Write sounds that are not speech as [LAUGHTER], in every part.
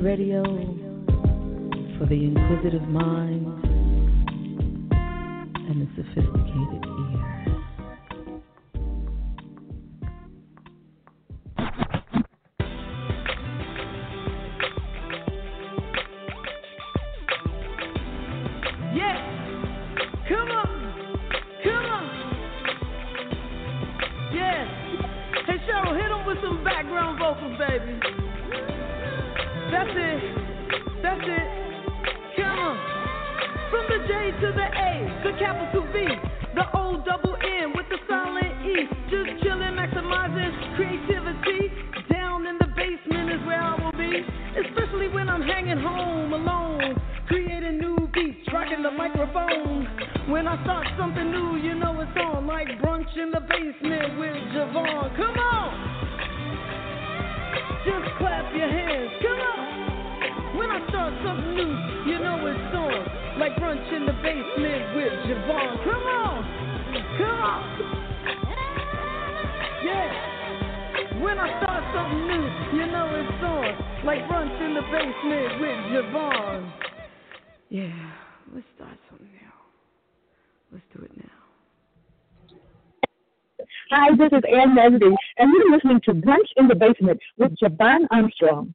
Radio for the inquisitive mind and the sophisticated ear. Yeah. Come on. Come on. Yeah. Hey, Cheryl, hit him with some background vocals, baby. That's it. That's it. Come on. From the J to the A, the capital V, the O double N with the silent E. Just chillin', maximizing creativity. Down in the basement is where I will be. Especially when I'm hanging home alone. Creating new beats, rocking the microphone. When I start something new, you know it's on. Like brunch in the basement with JaVonne. Come on! Just clap your hands. Come on! When I start something new, you know it's on. Like brunch in the basement with JaVonne. Come on! Come on! Yeah! When I start something new, you know it's on. Like brunch in the basement with JaVonne. Yeah, let's start something new. Let's do it now. Hi, this is Ann Nesby, and you're listening to Brunch in the Basement with JaVonne Armstrong.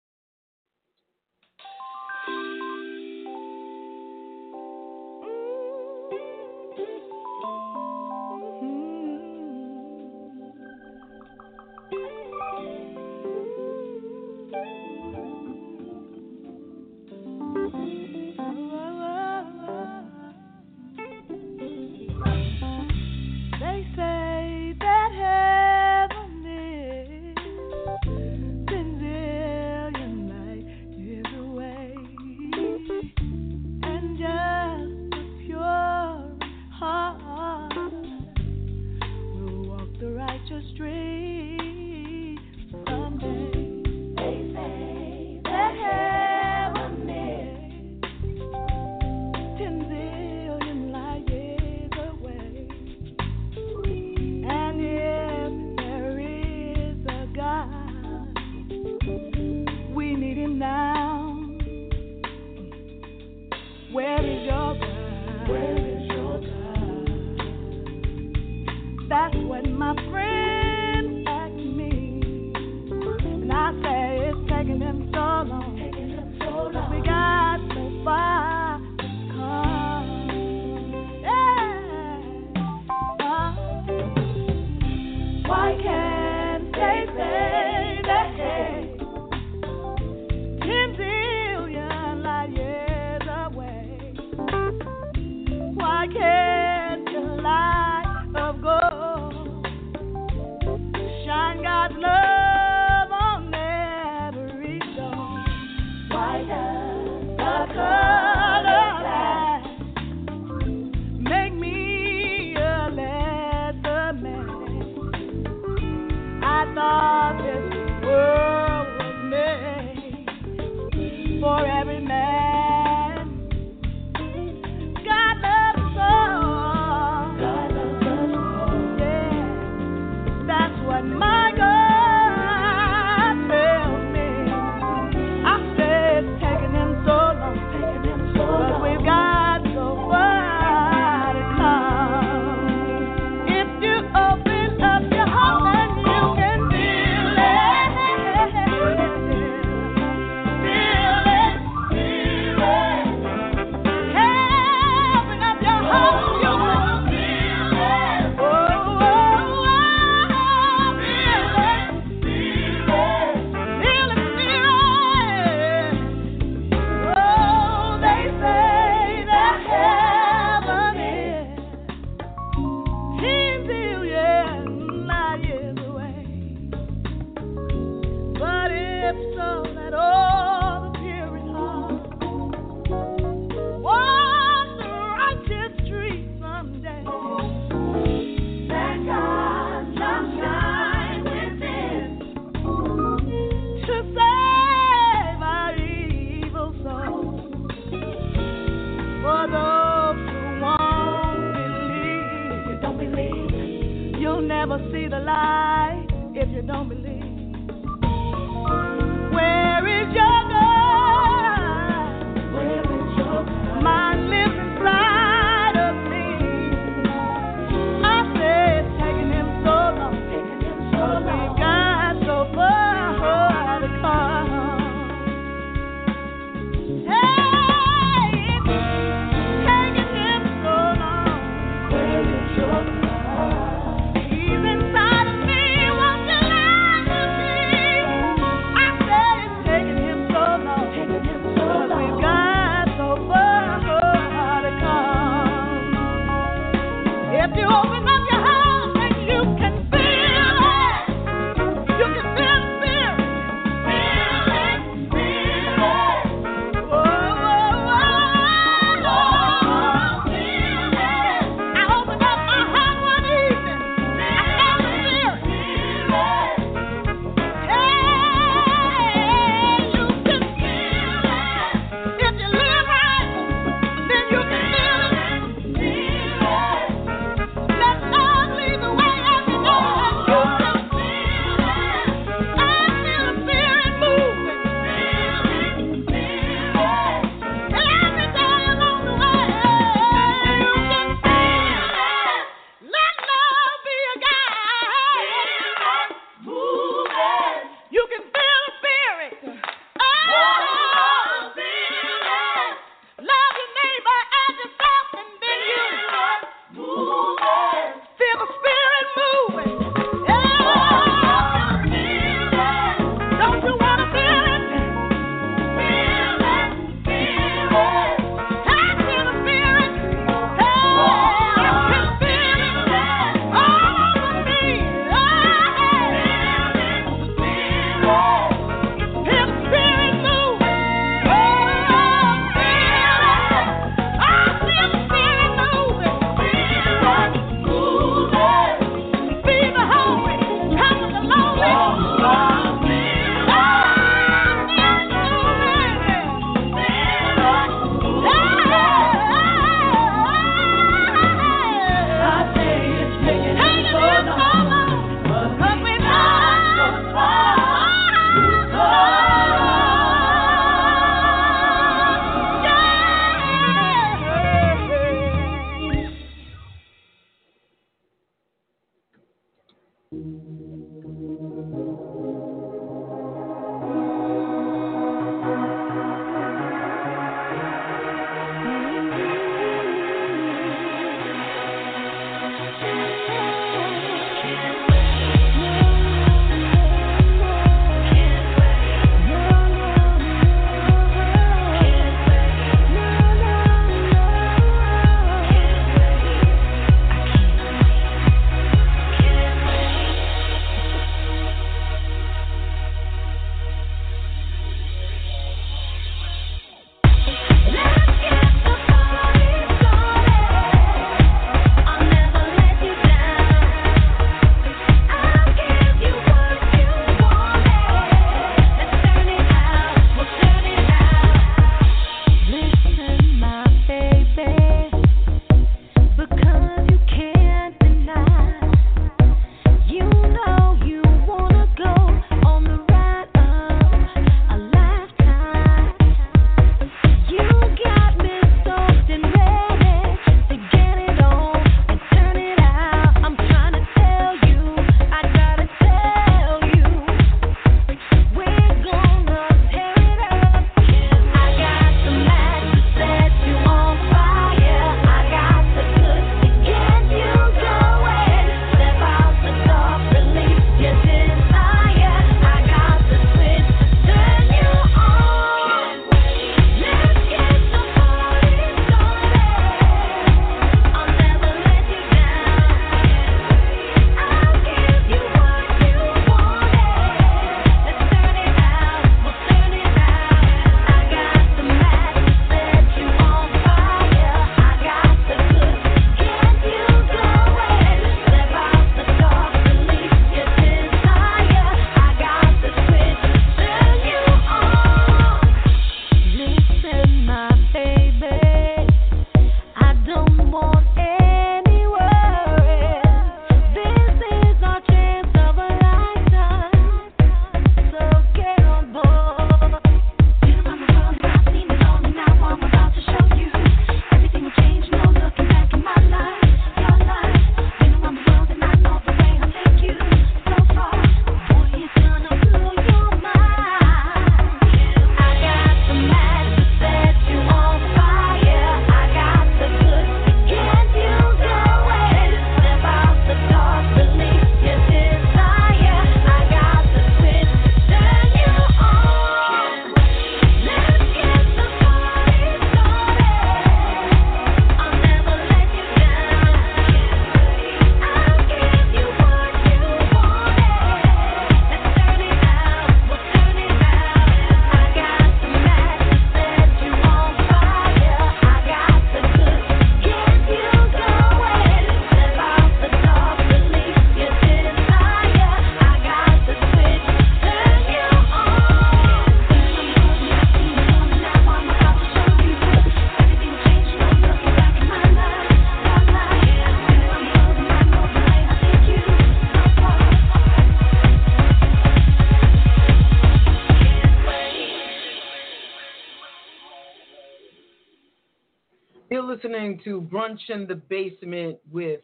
Listening to Brunch in the Basement with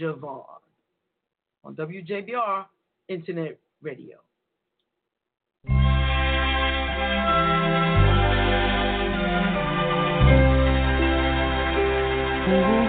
JaVonne on WJBR Internet Radio. Round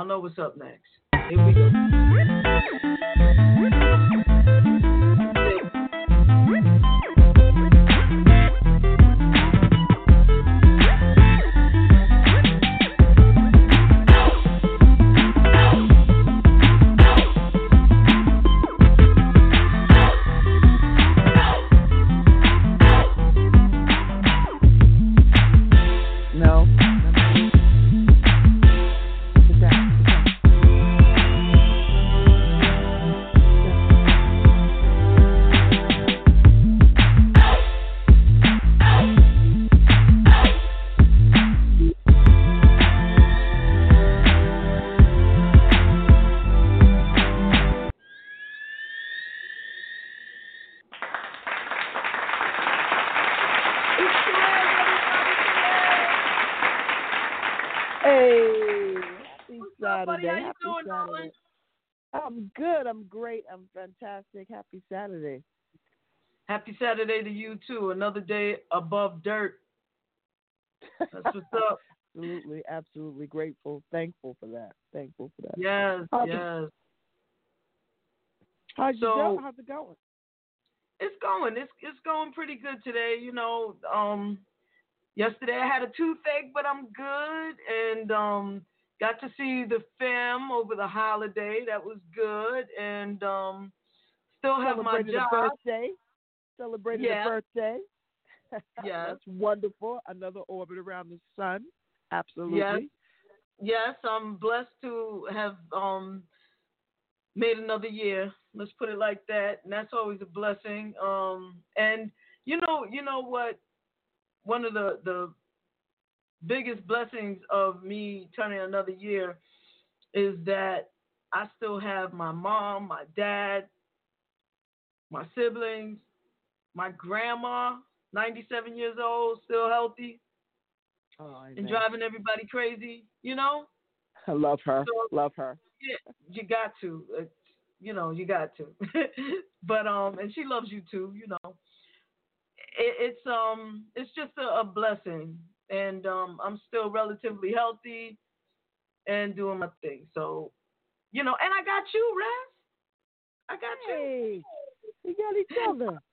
Y'all know what's up next. Good. I'm great. I'm fantastic. Happy Saturday. Happy Saturday to you too. Another day above dirt. That's what's [LAUGHS] up. absolutely, absolutely grateful, thankful for that. Thankful for that. Yes, How's it- yes. How's So-? How's it going? It's going. It's it's going pretty good today. You know, um, yesterday I had a toothache, but I'm good, and um, got to see the fam over the holiday. That was good, and um, still have my job. birthday. Celebrated Yeah. a birthday. [LAUGHS] Yes. That's wonderful. Another orbit around the sun. Absolutely. Yes, I'm blessed to have um made another year. Let's put it like that. And that's always a blessing. Um and you know, you know what one of the the biggest blessings of me turning another year is that I still have my mom, my dad, my siblings, my grandma, 97 years old, still healthy Oh, and driving everybody crazy, you know? I [LAUGHS] love her. So- love her. Yeah, you got to. It's, you know, you got to. [LAUGHS] but um, and she loves you too. You know, it, it's um, it's just a, a blessing, and um, I'm still relatively healthy and doing my thing. So, you know, and I got you, Raz. I got you. We got each other. [LAUGHS]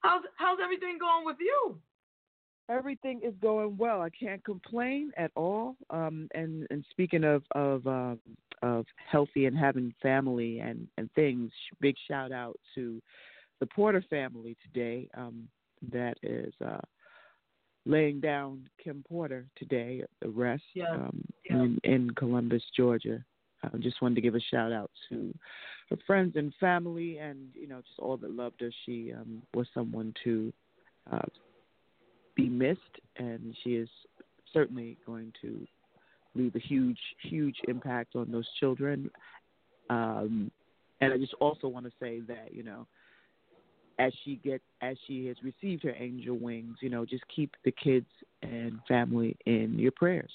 How's how's everything going with you? Everything is going well. I can't complain at all. Um, and and speaking of of um, of healthy and having family and and things, big shout out to the Porter family today. Um, that is uh, laying down Kim Porter today. At the rest Yeah, um, yeah. in in Columbus, Georgia. I just wanted to give a shout out to her friends and family, and you know, just all that loved her. She um, was someone to uh, be missed, and she is certainly going to leave a huge, huge impact on those children. Um, and I just also want to say that you know, as she get as she has received her angel wings, you know, just keep the kids and family in your prayers.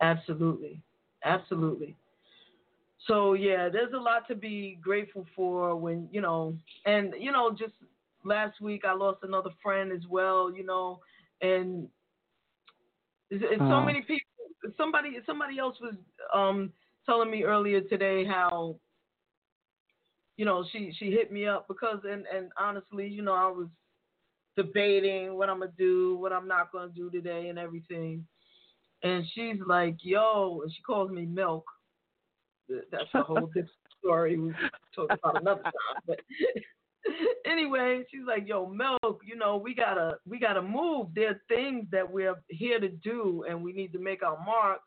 Absolutely. Absolutely. So yeah, there's a lot to be grateful for when, you know, and you know, just last week I lost another friend as well, you know, and it's, it's so Oh. many people somebody somebody else was um telling me earlier today how you know, she she hit me up because and and honestly, you know, I was debating what I'm going to do, what I'm not going to do today and everything and she's like, "Yo," and she calls me Milk. That's a whole different [LAUGHS] story. We talk about another time. But [LAUGHS] anyway, she's like, "Yo, Milk, you know, we gotta we gotta move. There are things that we're here to do, and we need to make our mark.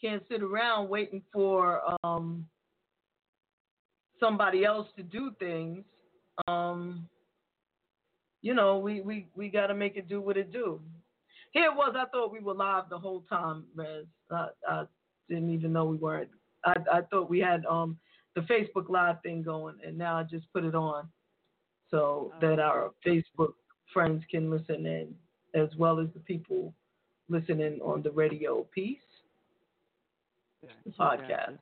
Can't sit around waiting for um somebody else to do things. Um, you know, we we we gotta make it do what it do." Here it was. I thought we were live the whole time, Rez. I, I didn't even know we weren't. I, I thought we had um the Facebook Live thing going, and now I just put it on so that our Facebook friends can listen in, as well as the people listening on the radio piece, the podcast.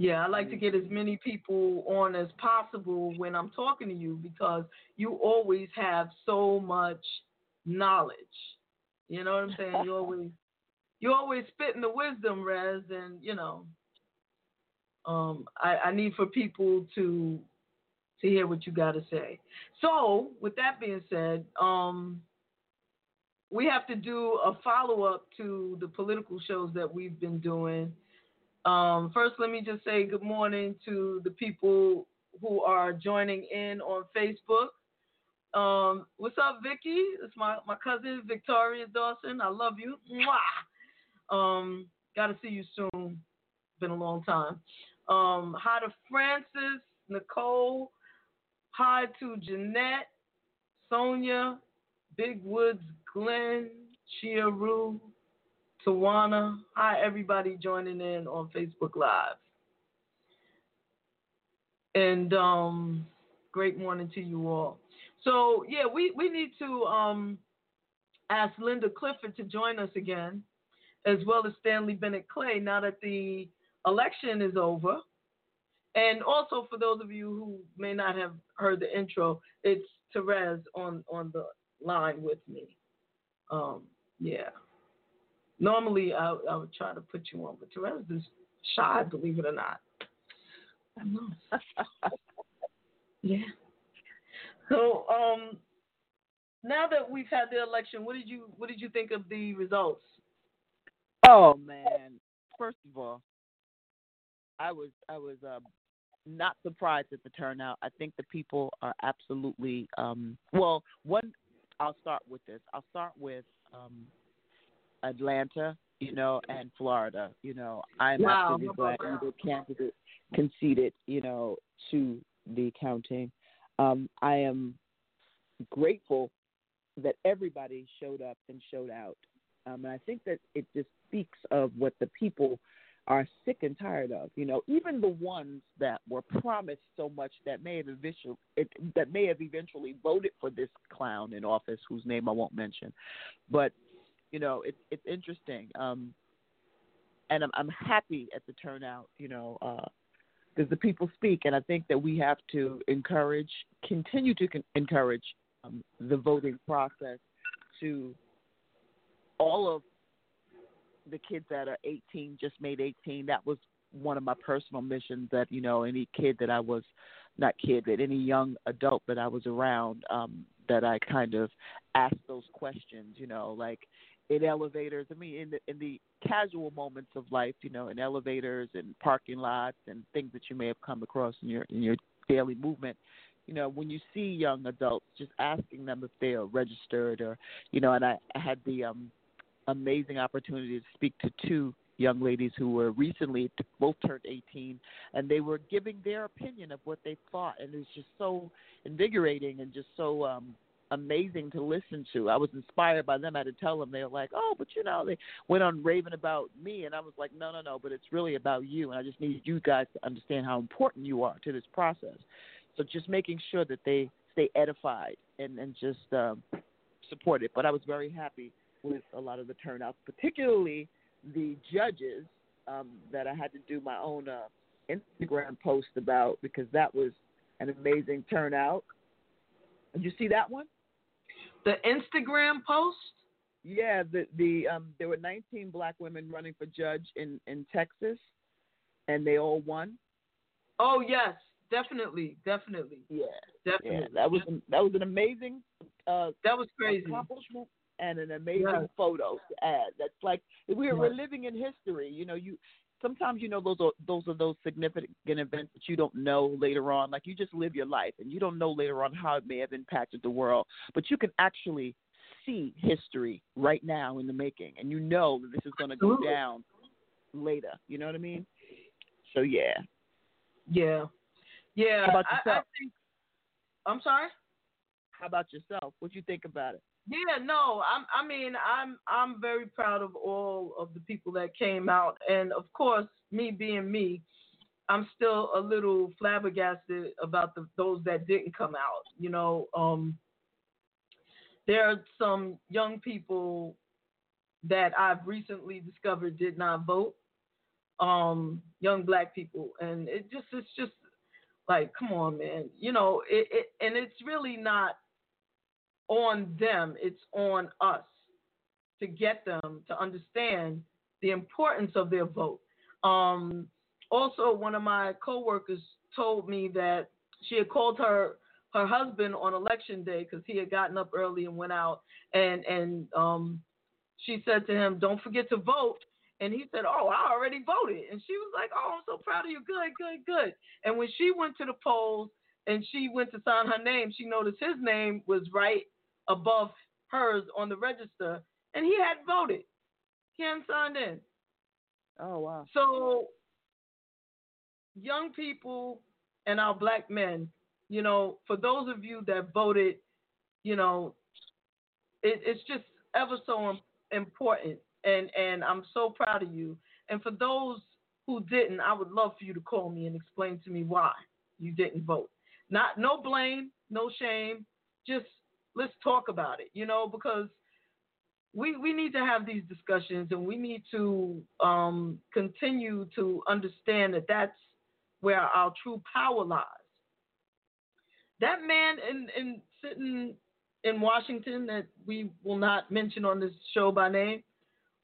Yeah, I like to get as many people on as possible when I'm talking to you because you always have so much knowledge. You know what I'm saying? You [LAUGHS] always you always spitting the wisdom, Rez, and you know, um, I, I need for people to to hear what you got to say. So, with that being said, um, we have to do a follow up to the political shows that we've been doing. Um, first, let me just say good morning to the people who are joining in on Facebook. Um, what's up, Vicky? It's my, my cousin Victoria Dawson. I love you. Mwah! Um, got to see you soon. Been a long time. Um, hi to Francis, Nicole. Hi to Jeanette, Sonia, Big Woods, Glenn, Chiaru, Tawana. Hi, everybody joining in on Facebook Live. And um, great morning to you all. So yeah, we, we need to um, ask Linda Clifford to join us again, as well as Stanley Bennett Clay. Now that the election is over, and also for those of you who may not have heard the intro, it's Terez on on the line with me. Um, yeah. Normally I, I would try to put you on, but Terez is shy, believe it or not. I know. [LAUGHS] yeah. So um, now that we've had the election, what did you what did you think of the results? Oh man! First of all, I was I was uh, not surprised at the turnout. I think the people are absolutely um, well. One, I'll start with this. I'll start with um, Atlanta, you know, and Florida. You know, I'm Wow. absolutely glad either candidate conceded, you know, to the counting. Um, I am grateful that everybody showed up and showed out. Um, and I think that it just speaks of what the people are sick and tired of. You know, even the ones that were promised so much that may have eventually it, that may have eventually voted for this clown in office, whose name I won't mention. But you know, it's it's interesting, um, and I'm I'm happy at the turnout. You know. Uh, because the people speak, and I think that we have to encourage, continue to con- encourage um, the voting process to all of the kids that are 18, just made 18. That was one of my personal missions. That you know, any kid that I was, not kid, but any young adult that I was around, um, that I kind of asked those questions. You know, like in elevators. I mean, in the in the casual moments of life, you know, in elevators and parking lots and things that you may have come across in your in your daily movement. You know, when you see young adults, just asking them if they are registered or, you know, and I, I had the um, amazing opportunity to speak to two young ladies who were recently both turned 18 and they were giving their opinion of what they thought and it was just so invigorating and just so um amazing to listen to. I was inspired by them. I had to tell them they were like, "Oh, but you know," they went on raving about me, and I was like, "No, no, no, but it's really about you, and I just need you guys to understand how important you are to this process." So just making sure that they stay edified and and just um, support it. But I was very happy with a lot of the turnouts, particularly the judges um, that I had to do my own uh, Instagram post about because that was an amazing turnout. Did you see that one? The Instagram post? Yeah, the the um there were 19 black women running for judge in in Texas, and they all won. Oh yes, definitely, definitely, Yeah, definitely. yeah, that was an, that was an amazing uh that was crazy. accomplishment and an amazing photo to add. That's like we're we're living in history. You know, you sometimes you know those are those are those significant events that you don't know later on. Like you just live your life and you don't know later on how it may have impacted the world, but you can actually see history right now in the making, and you know that this is going to go down later. You know what I mean? So yeah. Yeah, yeah. How about I, I yourself? think. I'm sorry. How about yourself? What you think about it? Yeah, no, I'm. I mean, I'm. I'm very proud of all of the people that came out, and of course, me being me, I'm still a little flabbergasted about the those that didn't come out. You know, um, there are some young people that I've recently discovered did not vote. Um, young black people, and it just it's just like, come on, man. You know, it, it and it's really not on them, it's on us to get them to understand the importance of their vote. Um, also, one of my coworkers told me that she had called her her husband on election day because he had gotten up early and went out, and and um, she said to him, "Don't forget to vote." And he said, "Oh, I already voted." And she was like, "Oh, I'm so proud of you. Good, good, good." And when she went to the polls and she went to sign her name, she noticed his name was right above hers on the register, and he had voted. He hadn't signed in. Oh wow. So young people and our black men, you know, for those of you that voted, you know, it, it's just ever so important, and and I'm so proud of you. And for those who didn't, I would love for you to call me and explain to me why you didn't vote. Not no blame, no shame, just let's talk about it, you know, because we we need to have these discussions and we need to um, continue to understand that that's where our true power lies. That man in, in sitting in Washington that we will not mention on this show by name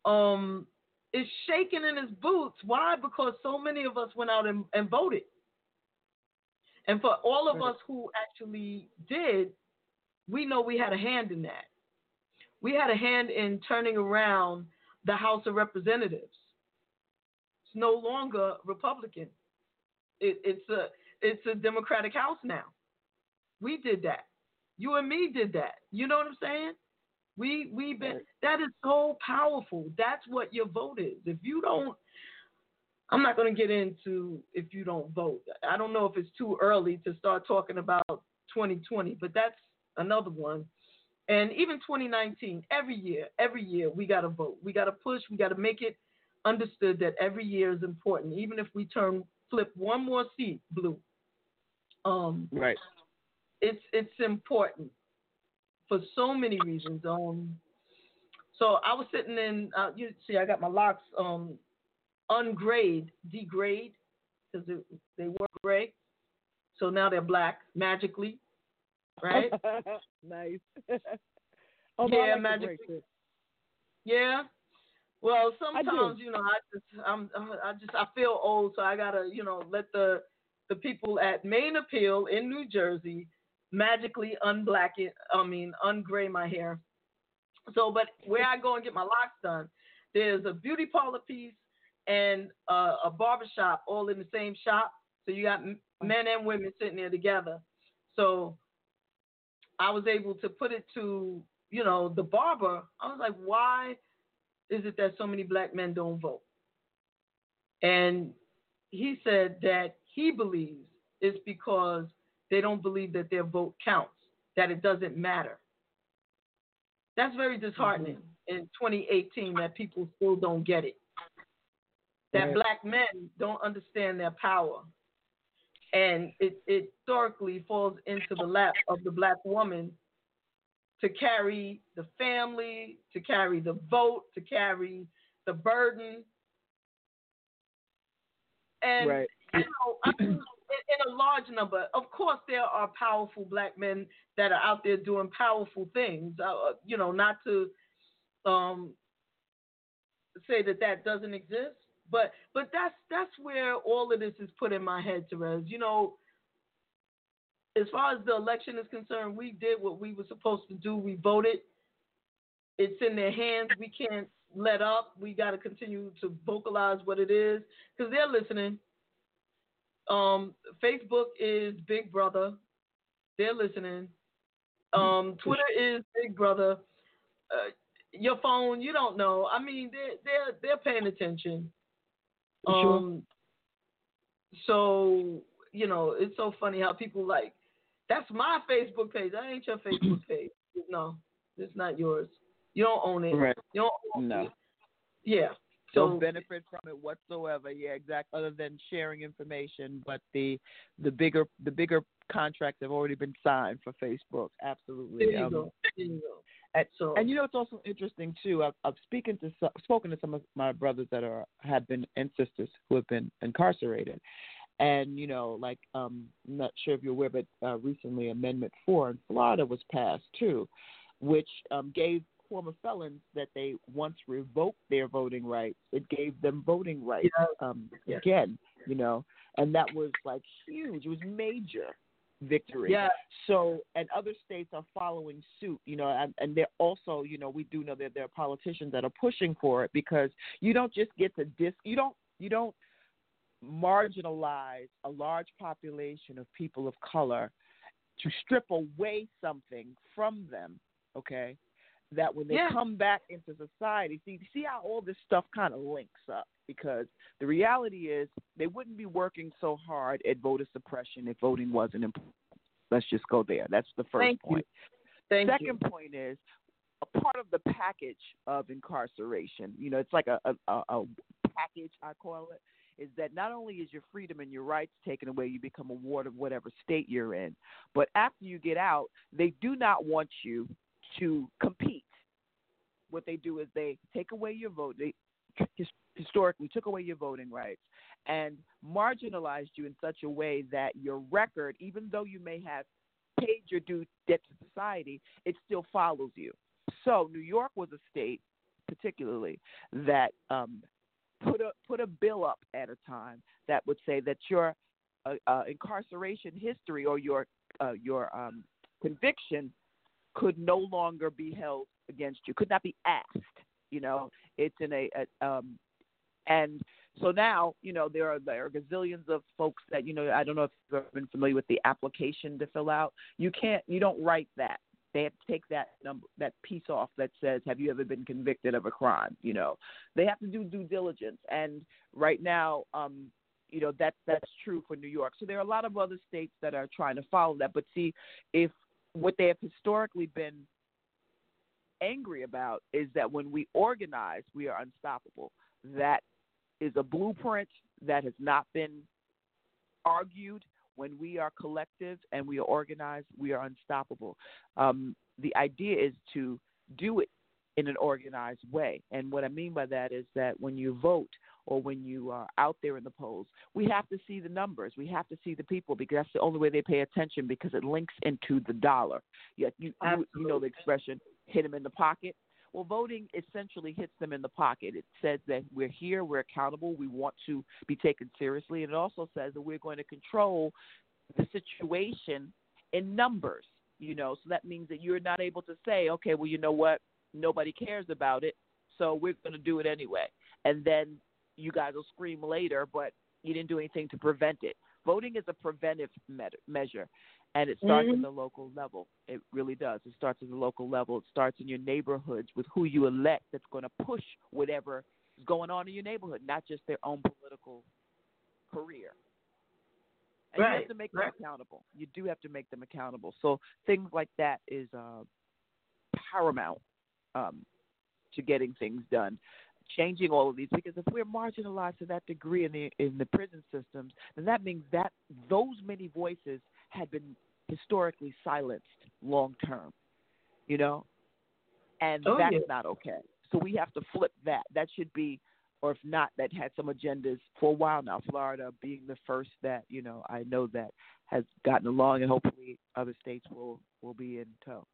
um, is shaking in his boots. Why? Because so many of us went out and, and voted. And for all of us who actually did, we know we had a hand in that. We had a hand in turning around the House of Representatives. It's no longer Republican. It, it's a it's a Democratic House now. We did that. You and me did that. You know what I'm saying? We we been that is so powerful. That's what your vote is. If you don't I'm not going to get into if you don't vote. I don't know if it's too early to start talking about 2020, but that's another one. And even 2019, every year, every year we got to vote. We got to push. We got to make it understood that every year is important, even if we turn flip one more seat blue. Um, right. It's it's important for so many reasons. Um, so I was sitting in. Uh, you see, I got my locks um ungrayed, degrade because they were gray, so now they're black magically, right? [LAUGHS] nice. [LAUGHS] oh, yeah, like magically. Yeah. Well, sometimes you know I just I'm I just I feel old, so I gotta you know let the the people at Main Appeal in New Jersey magically unblack it. I mean ungray my hair. So, but where I go and get my locks done, there's a beauty parlor piece and a barber shop all in the same shop. So you got men and women sitting there together. So I was able to put it to you know the barber. I was like, why? is it that so many black men don't vote? And he said that he believes it's because they don't believe that their vote counts, that it doesn't matter. That's very disheartening mm-hmm. in 2018 that people still don't get it. That black men don't understand their power. And it, it historically falls into the lap of the black woman to carry the family, to carry the vote, to carry the burden. And right. you know, in, in a large number, of course, there are powerful black men that are out there doing powerful things. Uh, uh you know, not to um, say that that doesn't exist, but but that's that's where all of this is put in my head, Terez. You know, as far as the election is concerned, we did what we were supposed to do. We voted. It's in their hands. We can't let up. We got to continue to vocalize what it is because they're listening. Um, Facebook is Big Brother. They're listening. Um, Twitter is Big Brother. Uh, your phone, you don't know. I mean, they're they're they're paying attention. Um, sure. So you know, it's so funny how people like that's my Facebook page. That ain't your Facebook [CLEARS THROAT] page. No, it's not yours. You don't own it. Right. You don't own no. it. Yeah. So, don't benefit from it whatsoever. Yeah, exactly. Other than sharing information, but the the bigger the bigger contracts have already been signed for Facebook. Absolutely. There you um, go. There you go. And, so, and you know it's also interesting too. I've, I've speaking to spoken to some of my brothers that are have been and sisters who have been incarcerated, And you know, like um, I'm not sure if you're aware, but uh, recently Amendment Four in Florida was passed too, which um, gave former felons that they once revoked their voting rights. It gave them voting rights um, again. You know, and that was like huge. It was major victory. Yeah. So, and other states are following suit, you know, and, and they're also, you know, we do know that there are politicians that are pushing for it because you don't just get to dis, you don't, you don't marginalize a large population of people of color to strip away something from them, okay? That when they Yeah. come back into society, see, see how all this stuff kind of links up because the reality is they wouldn't be working so hard at voter suppression if voting wasn't important. Let's just go there. That's the first Thank you. point. Thank Second you. point is a part of the package of incarceration. You know, it's like a, a, a, package, I call it, is that not only is your freedom and your rights taken away, you become a ward of whatever state you're in, but after you get out, they do not want you to compete. What they do is they take away your vote. They historically took away your voting rights and marginalized you in such a way that your record, even though you may have paid your due debt to society, it still follows you. So New York was a state, particularly, that um, put a put a bill up at a time that would say that your uh, uh, incarceration history or your uh, your um, conviction could no longer be held against you, could not be asked. You know, it's in a, a um, and so now you know there are there are gazillions of folks that you know I don't know if you've ever been familiar with the application to fill out. You can't you don't write that. They have to take that number that piece off that says have you ever been convicted of a crime. You know, they have to do due diligence. And right now, um, you know that's that's true for New York. So there are a lot of other states that are trying to follow that. But see, if what they have historically been angry about is that when we organize, we are unstoppable. That is a blueprint that has not been argued. When we are collective and we are organized, we are unstoppable. Um, the idea is to do it in an organized way. And what I mean by that is that when you vote or when you are out there in the polls, we have to see the numbers. We have to see the people because that's the only way they pay attention because it links into the dollar. Yeah, you, you, you know the expression, hit them in the pocket. Well, voting essentially hits them in the pocket. It says that we're here, we're accountable, we want to be taken seriously. And it also says that we're going to control the situation in numbers, you know. So that means that you're not able to say, okay, well, you know what? Nobody cares about it, so we're going to do it anyway. And then you guys will scream later, but you didn't do anything to prevent it. Voting is a preventive measure, and it starts Mhm. at the local level. It really does. It starts at the local level. It starts in your neighborhoods with who you elect that's going to push whatever is going on in your neighborhood, not just their own political career. And you have to make right. them accountable. You do have to make them accountable. So things like that is uh, paramount um, to getting things done. Changing all of these because if we're marginalized to that degree in the in the prison systems, then that means that those many voices had been historically silenced long term. You know, and Oh, that's yeah. not okay. So we have to flip that. That should be, or if not, that had some agendas for a while now. Florida being the first that you know I know that has gotten along, and hopefully other states will will be in tow.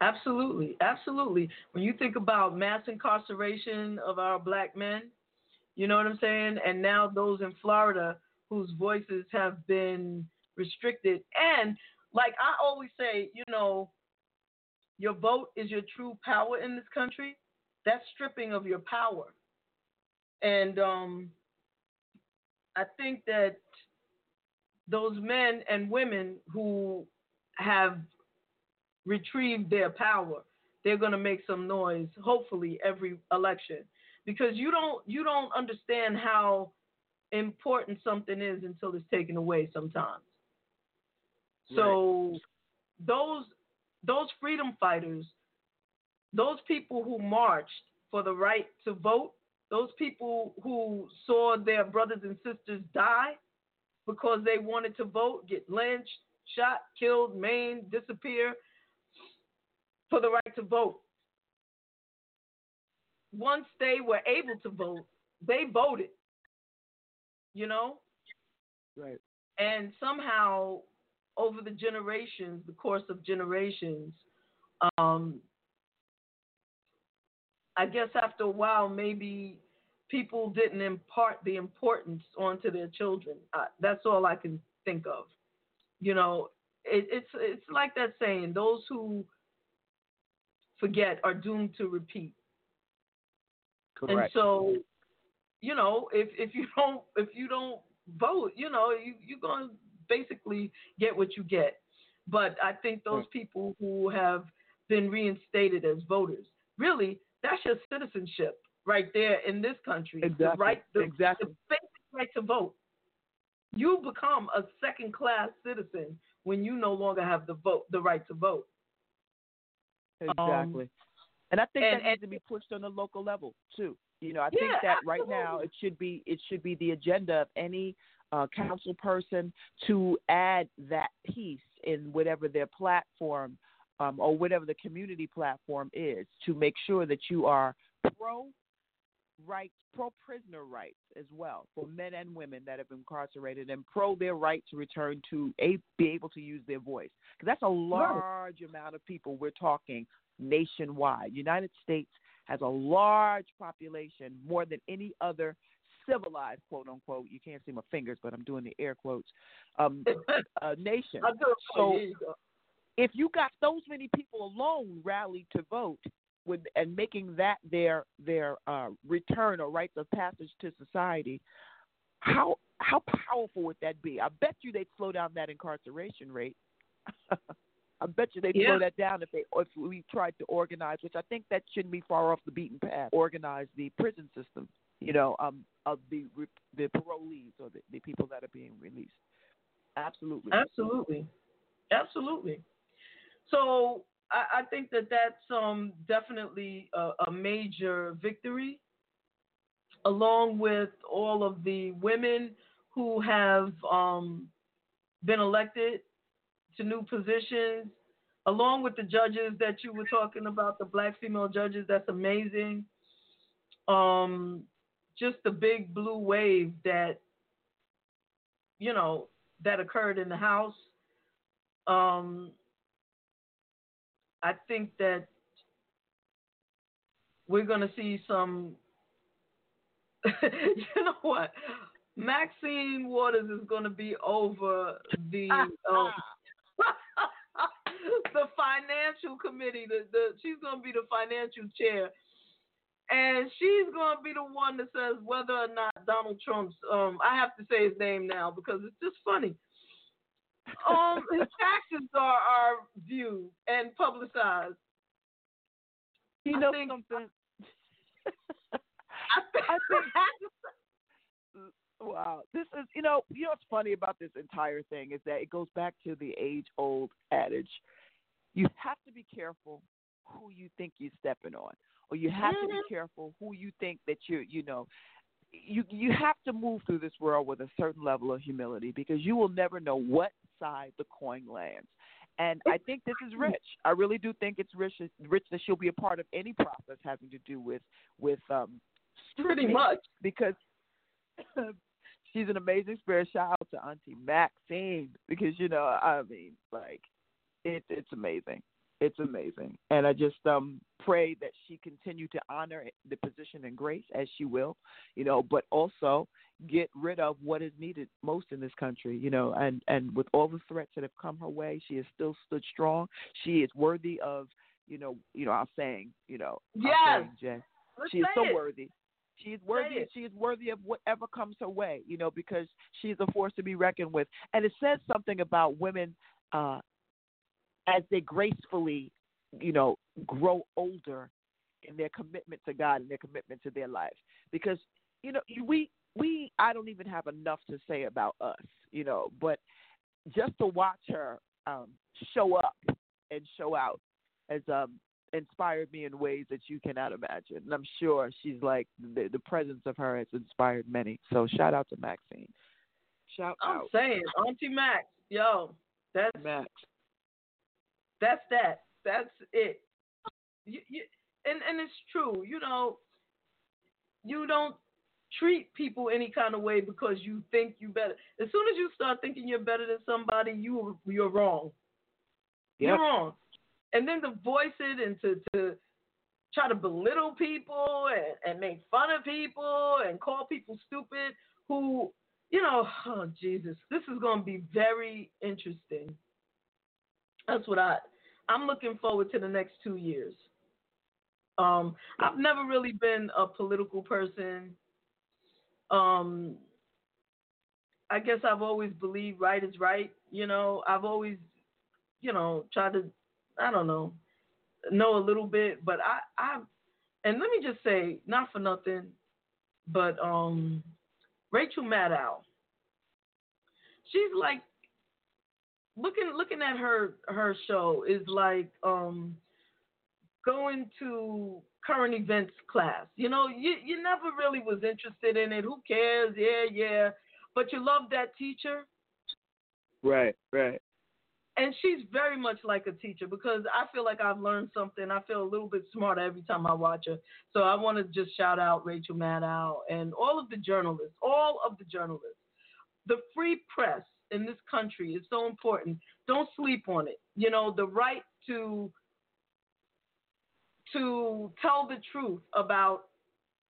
Absolutely, absolutely. When you think about mass incarceration of our black men, you know what I'm saying? And now those in Florida whose voices have been restricted. And like I always say, you know, your vote is your true power in this country. That's stripping of your power. And um, I think that those men and women who have retrieved their power, they're going to make some noise. Hopefully, every election, because you don't you don't understand how important something is until it's taken away. Sometimes. So those those freedom fighters, those people who marched for the right to vote, those people who saw their brothers and sisters die because they wanted to vote, get lynched, shot, killed, maimed, disappear for the right to vote. Once they were able to vote, they voted. You know? Right. And somehow, over the generations, the course of generations, um, I guess after a while, maybe people didn't impart the importance onto their children. Uh, that's all I can think of. You know, it, it's it's like that saying: those who forget are doomed to repeat. Correct. And so, you know, if if you [LAUGHS] don't if you don't vote, you know, you you're gonna basically get what you get. But I think those people who have been reinstated as voters, really, that's your citizenship right there in this country. Exactly. The right, the, exactly. the basic right to vote. You become a second class citizen when you no longer have the vote, the right to vote. Exactly. Um, and I think and- that needs to be pushed on the local level too. You know, I Yeah, think that right now it should be it should be the agenda of any uh, council person to add that piece in whatever their platform um, or whatever the community platform is to make sure that you are pro rights, pro prisoner rights as well for men and women that have been incarcerated, and pro their right to return to a, be able to use their voice. Because that's a large amount of people we're talking nationwide. United States has a large population, more than any other civilized, quote unquote. You can't see my fingers, but I'm doing the air quotes. Um, [LAUGHS] uh, nation. I do it for So- you. Here you go. if you got those many people alone rallied to vote with and making that their their uh, return or rites of passage to society, how how powerful would that be? I bet you they'd slow down that incarceration rate. [LAUGHS] I bet you they'd Yeah. slow that down if they if we tried to organize, which I think that shouldn't be far off the beaten path. Organize the prison system, you know, um, of the the parolees or the, the people that are being released. Absolutely. Absolutely, absolutely. So I, I think that that's um, definitely a, a major victory, along with all of the women who have um, been elected to new positions, along with the judges that you were talking about, the black female judges. That's amazing. Um, just the big blue wave that you know that occurred in the house. Um, I think that we're going to see some. [LAUGHS] you know what? Maxine Waters is going to be over the um, [LAUGHS] the financial committee. The, the she's going to be the financial chair, and she's going to be the one that says whether or not Donald Trump's. Um, I have to say his name now because it's just funny. Um, [LAUGHS] his taxes are are viewed and publicized. You I know think- something? I think, I [LAUGHS] Wow, this is you know you know what's funny about this entire thing is that it goes back to the age old adage: you have to be careful who you think you're stepping on, or you have to be Mhm. careful who you think that you you know. You you have to move through this world with a certain level of humility because you will never know what side the coin lands. And I think this is rich. I really do think it's rich. Rich that she'll be a part of any process having to do with with um, pretty much. because [LAUGHS] she's an amazing spirit. Shout out to Auntie Maxine because you know, I mean, like it's it's amazing. It's amazing, and I just um pray that she continue to honor the position and grace as she will, you know, but also get rid of what is needed most in this country, you know, and and with all the threats that have come her way, she has still stood strong. She is worthy of, you know, you know, I'm saying, you know, Yes. saying, Let's she is so it. worthy. She is worthy. She is worthy of whatever comes her way. You know, because she's a force to be reckoned with. And it says something about women uh, as they gracefully, you know, grow older in their commitment to God and their commitment to their life. Because you know, we we I don't even have enough to say about us. You know, but just to watch her um, show up and show out as um, inspired me in ways that you cannot imagine. And I'm sure she's like the, the presence of her has inspired many. So shout out to Maxine. Shout out. I'm out, saying, Auntie Max, yo, that's Max. that's that. That's it. You, you, and and it's true. You know, you don't treat people any kind of way because you think you better. As soon as you start thinking you're better than somebody, you you're wrong. Yep. You're wrong. And then to voice it and to, to try to belittle people and, and make fun of people and call people stupid who, you know, oh Jesus, this is going to be very interesting. That's what I, I'm looking forward to the next two years. Um, I've never really been a political person. Um, I guess I've always believed right is right. You know, I've always, you know, tried to, I don't know, know a little bit, but I, I, and let me just say, not for nothing, but um, Rachel Maddow, she's like looking looking at her her show is like um going to current events class. You know, you you never really was interested in it. Who cares? Yeah, yeah. But you love that teacher. Right, right. And she's very much like a teacher because I feel like I've learned something. I feel a little bit smarter every time I watch her. So I want to just shout out Rachel Maddow and all of the journalists, all of the journalists. The free press in this country is so important. Don't sleep on it. You know, the right to to tell the truth about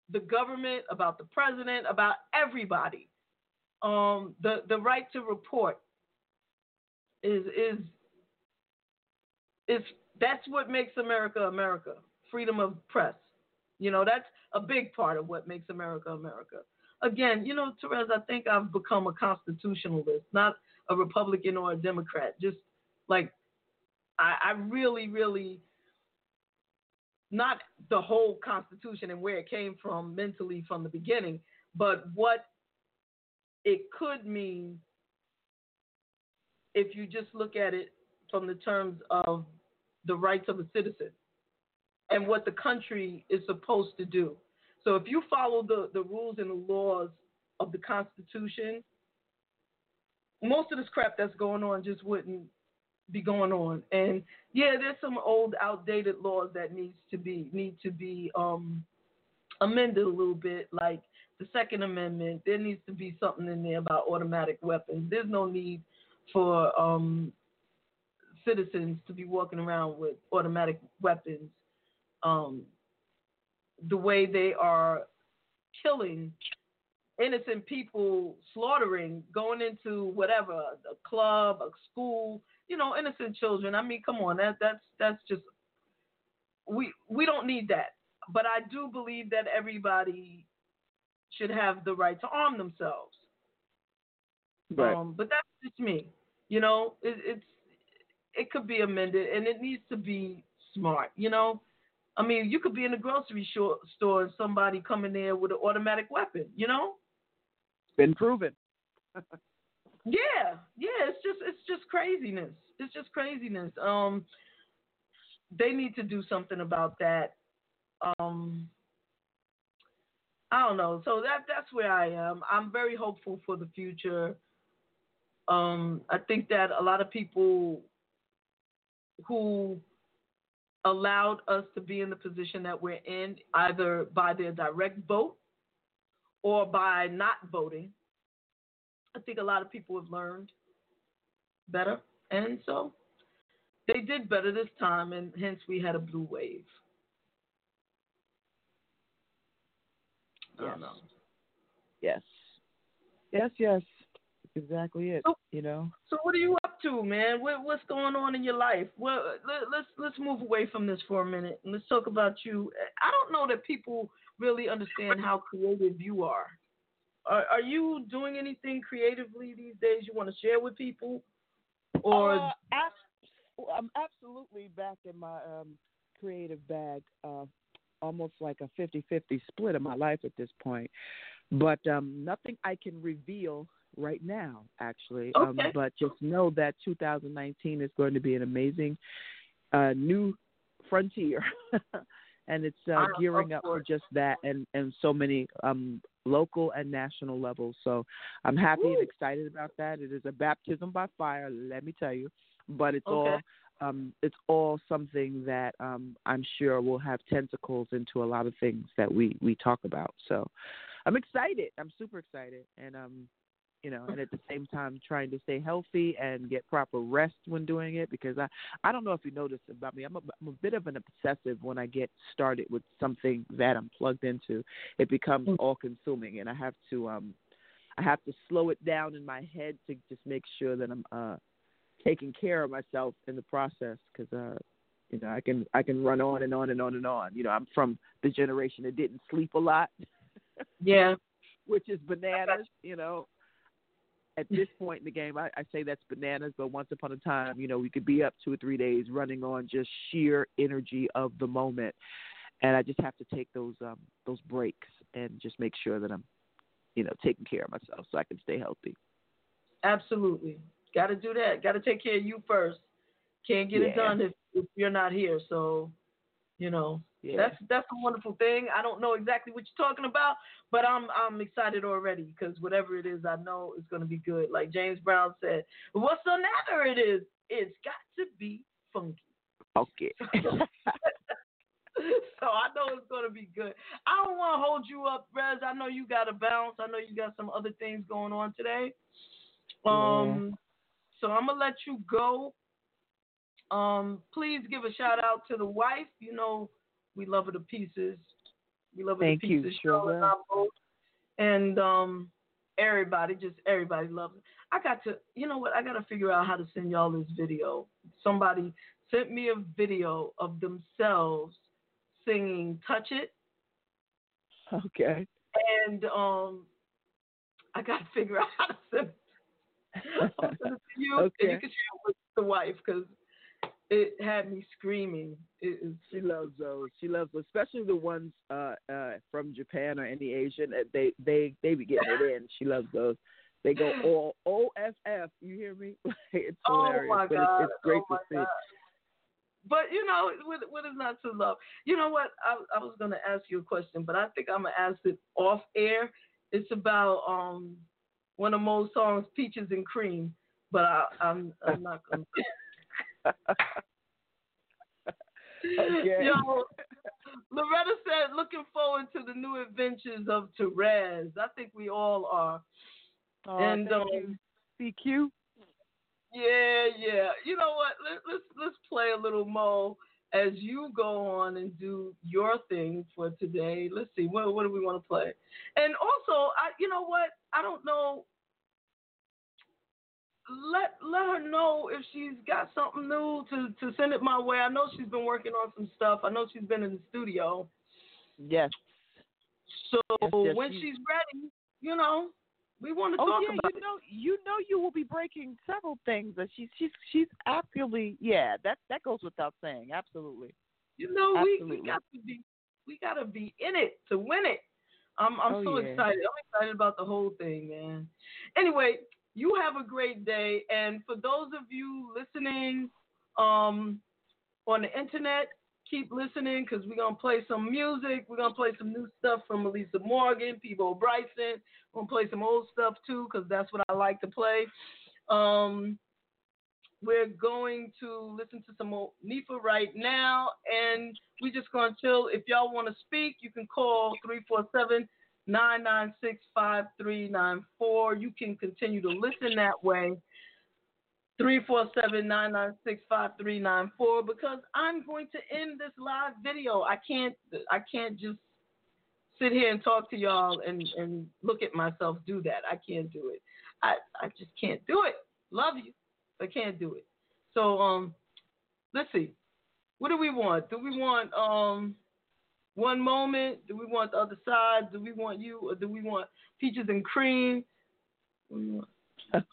the government, about the president, about everybody. Um, the the right to report is is is that's what makes America America. Freedom of press. You know, that's a big part of what makes America America. Again, you know, Terez, I think I've become a constitutionalist, not a Republican or a Democrat. Just like I, I really, really not the whole Constitution and where it came from mentally from the beginning, but what it could mean if you just look at it from the terms of the rights of a citizen and what the country is supposed to do. So if you follow the, the rules and the laws of the Constitution, most of this crap that's going on just wouldn't be going on. And yeah, there's some old outdated laws that needs to be need to be um, amended a little bit, like the Second Amendment. There needs to be something in there about automatic weapons. There's no need for um, citizens to be walking around with automatic weapons. Um, the way they are killing innocent people, slaughtering, going into whatever a club, a school, you know, innocent children. I mean, come on, that that's that's just we we don't need that. But I do believe that everybody should have the right to arm themselves. Right. Um, but that's just me. You know, it, it's it could be amended and it needs to be smart. You know, I mean, you could be in a grocery store and somebody come in there with an automatic weapon. You know, it's been proven. [LAUGHS] Yeah, yeah, it's just it's just craziness. It's just craziness. Um, they need to do something about that. Um, I don't know. So that that's where I am. I'm very hopeful for the future. Um, I think that a lot of people who allowed us to be in the position that we're in, either by their direct vote or by not voting, I think a lot of people have learned better. And so they did better this time, and hence we had a blue wave. I don't know. Yes. Yes, yes. Exactly it. So, you know. So what are you up to, man? What, what's going on in your life? Well, let, let's let's move away from this for a minute and let's talk about you. I don't know that people really understand how creative you are. Are, are you doing anything creatively these days you want to share with people? Or uh, abs- I'm absolutely back in my um, creative bag. Uh, almost like a 50-50 split of my life at this point. But um, nothing I can reveal right now, actually. Okay. Um, but just know that 2019 is going to be an amazing uh, new frontier. [LAUGHS] and it's uh, gearing up for just that and, and so many um, local and national levels. So I'm happy Woo. and excited about that. It is a baptism by fire, let me tell you. But it's Okay. all um, it's all something that um, I'm sure will have tentacles into a lot of things that we, we talk about. So I'm excited. I'm super excited, and um, you know, and at the same time trying to stay healthy and get proper rest when doing it because I I don't know if you noticed about me. I'm a, I'm a bit of an obsessive when I get started with something that I'm plugged into. It becomes Mm. all consuming, and I have to um I have to slow it down in my head to just make sure that I'm uh taking care of myself in the process because uh you know I can I can run on and on and on and on. You know, I'm from the generation that didn't sleep a lot Yeah. [LAUGHS] which is bananas, you know. At this point in the game, I, I say that's bananas, but once upon a time, you know, we could be up two or three days running on just sheer energy of the moment. And I just have to take those um those breaks and just make sure that I'm, you know, taking care of myself so I can stay healthy. Absolutely. Got to do that. Got to take care of you first. Can't get it done if, if you're not here. So, you know, Yeah. that's that's a wonderful thing. I don't know exactly what you're talking about, but I'm I'm excited already because whatever it is, I know it's going to be good. Like James Brown said, whatsoever it is, it's got to be funky. okay. [LAUGHS] so I know it's going to be good. I don't want to hold you up, Rez. I know you got to bounce. I know you got some other things going on today. Um, so I'm gonna let you go. Um, please give a shout out to the wife. You know, we love her to pieces. We love her Thank to you, pieces. sure Charlotte and will. I both. And um, everybody, just everybody loves it. I got to, you know what? I got to figure out how to send y'all this video. Somebody sent me a video of themselves singing "Touch It," okay. and um, I got to figure out how to send [LAUGHS] send it to you, and Okay. you can share it with the wife because it had me screaming. It She loves those. She loves those, especially the ones uh uh from Japan or any Asian. uh, They they they be getting it in. She loves those. They go [LAUGHS] all O F F. You hear me? [LAUGHS] it's hilarious. Oh my but God. It's, it's great oh to see. God. But you know, what, what is not to love? You know what? I, I was going to ask you a question, but I think I'm gonna ask it off air. It's about um one of Mo's songs, "Peaches and Cream," but I, I'm I'm not gonna. [LAUGHS] Okay. Yo, Loretta said, looking forward to the new adventures of Terez. I think we all are. Oh, and thank um, you. CQ. Yeah, yeah. You know what? Let, let's let's play a little Mo as you go on and do your thing for today. Let's see. What what do we want to play? And also, I you know what? I don't know. Let let her know if she's got something new to to send it my way. I know she's been working on some stuff. I know she's been in the studio. Yes. So Yes, yes, when she- she's ready, you know, we want to Oh talk yeah, about you know, you know, you will be breaking several things. But she's she's she's absolutely yeah. That that goes without saying. Absolutely. You know, we, we got to be we got to be in it to win it. I'm I'm Oh, so yeah. excited. I'm excited about the whole thing, man. Anyway, you have a great day, and for those of you listening, um, on the internet, keep listening because we're gonna play some music. We're gonna play some new stuff from Elisa Morgan, Peabo Bryson. We're gonna play some old stuff too because that's what I like to play. Um, we're going to listen to some old Monifa right now, and we're just gonna chill. If y'all want to speak, you can call 347 996 5394. You can continue to listen that way. 347 996 5394 because I'm going to end this live video. I can't I can't just sit here and talk to y'all and, and look at myself do that. I can't do it. I, I just can't do it. Love you, I can't do it. So um let's see. What do we want? Do we want um one moment? Do we want the other side? Do we want you or do we want peaches and cream? Do we want?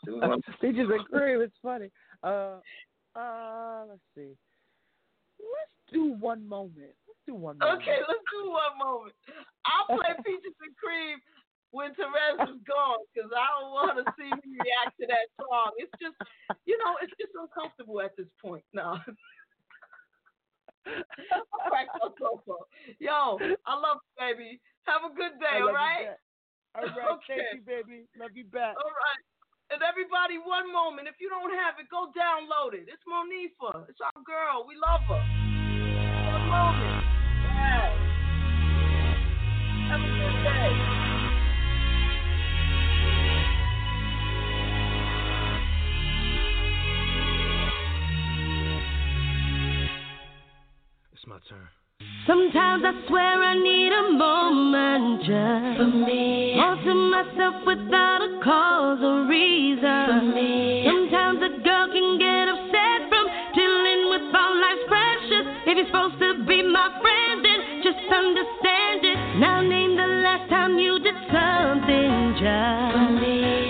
Do we want they just agree. It's funny. Uh, uh, let's see. Let's do one moment. Let's do one moment. Okay, let's do one moment. I'll play [LAUGHS] Peaches and Cream when Terez is gone because I don't want to see me react to that song. It's just, you know, it's just uncomfortable at this point. No. [LAUGHS] [LAUGHS] Crack. Yo, I love you, baby. Have a good day, all right? All right. Okay. Thank you, baby. Love you back. All right. And everybody, one moment. If you don't have it, go download it. It's Monifa. It's our girl. We love her. One moment. Sometimes I swear I need a moment just for me. Haunting myself without a cause or reason. For me. Sometimes a girl can get upset from dealing with all life's pressures. If you're supposed to be my friend, then just understand it. Now name the last time you did something just for me.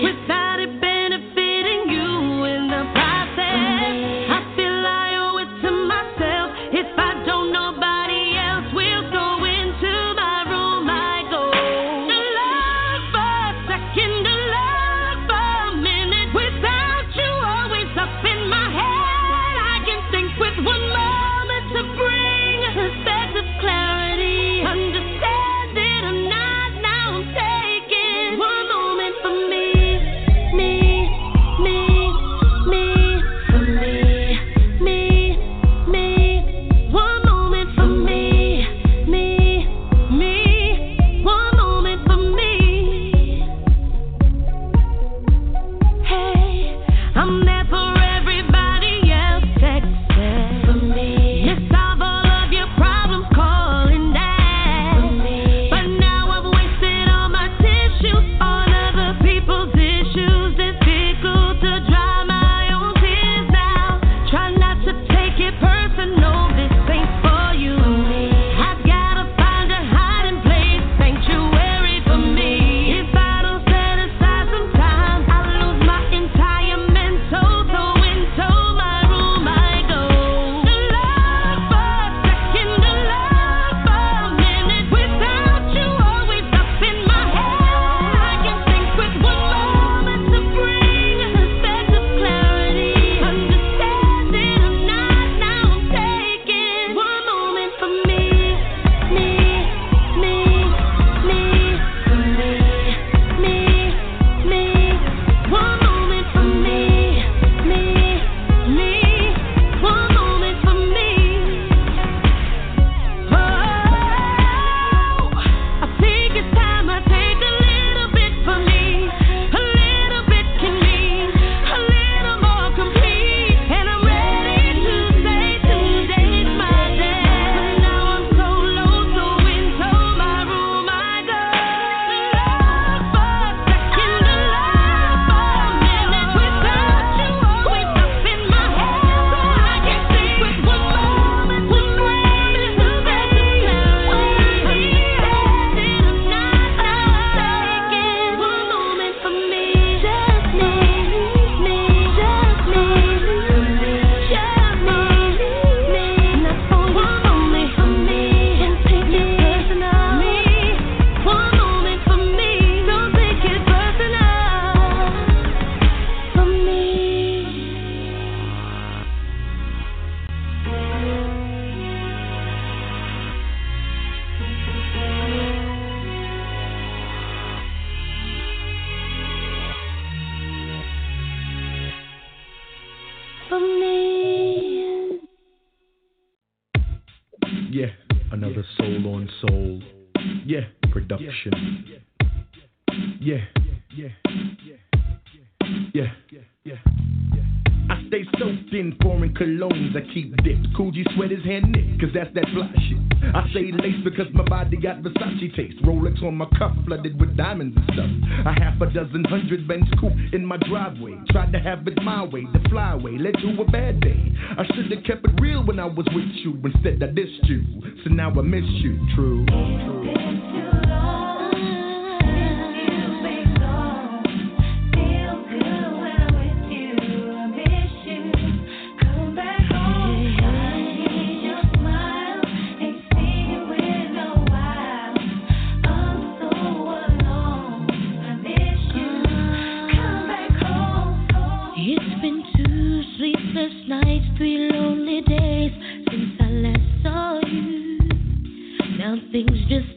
On my cuff flooded with diamonds and stuff. A half a dozen hundred Benz coupe in my driveway. Tried to have it my way, the flyway led to a bad day. I should have kept it real when I was with you. Instead, I dissed you. So now I miss you. True. True. things just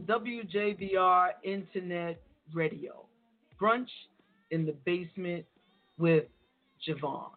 WJBR Internet Radio. Brunch in the basement with JaVonne.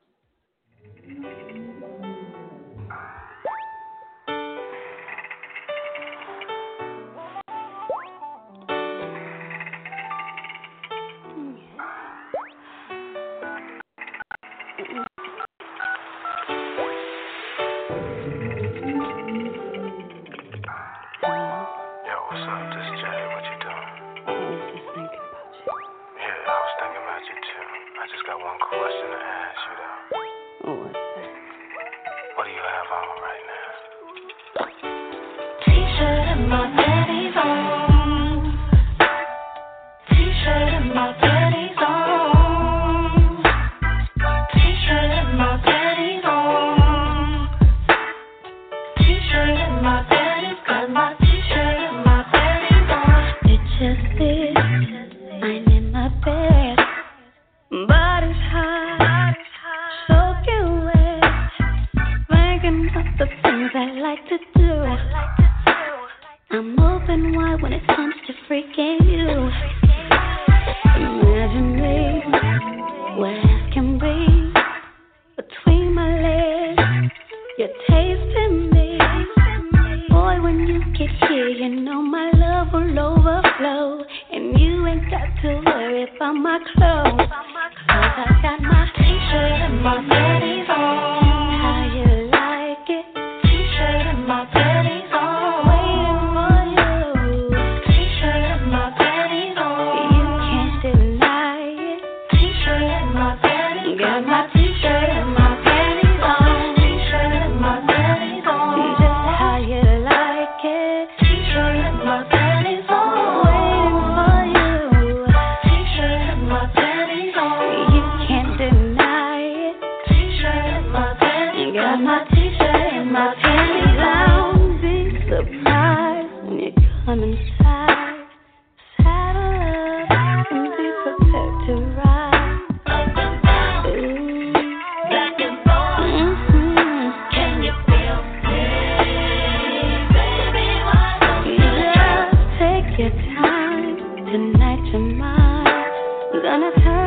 gonna turn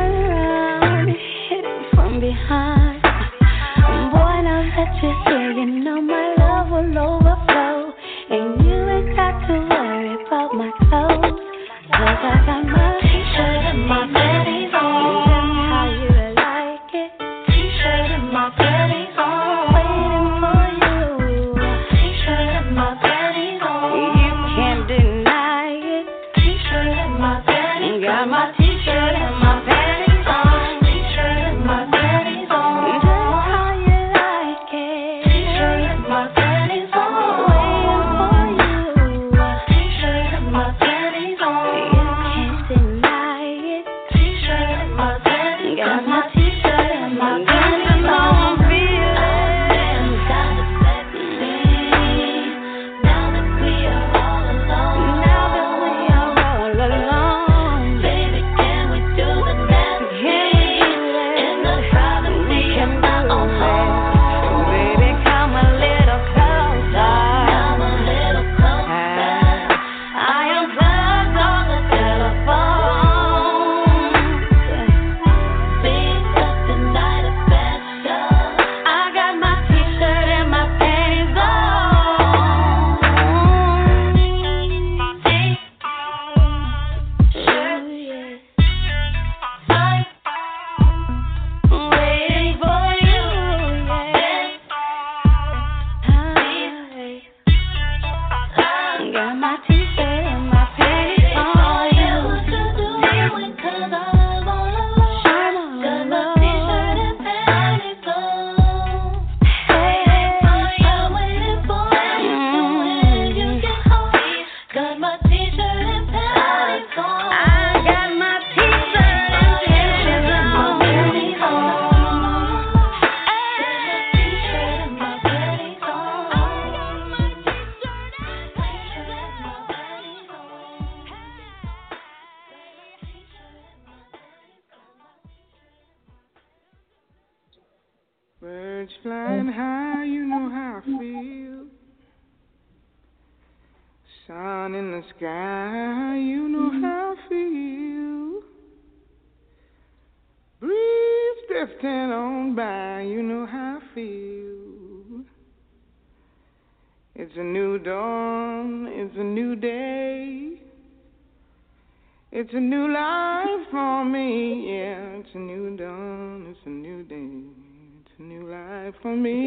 for me.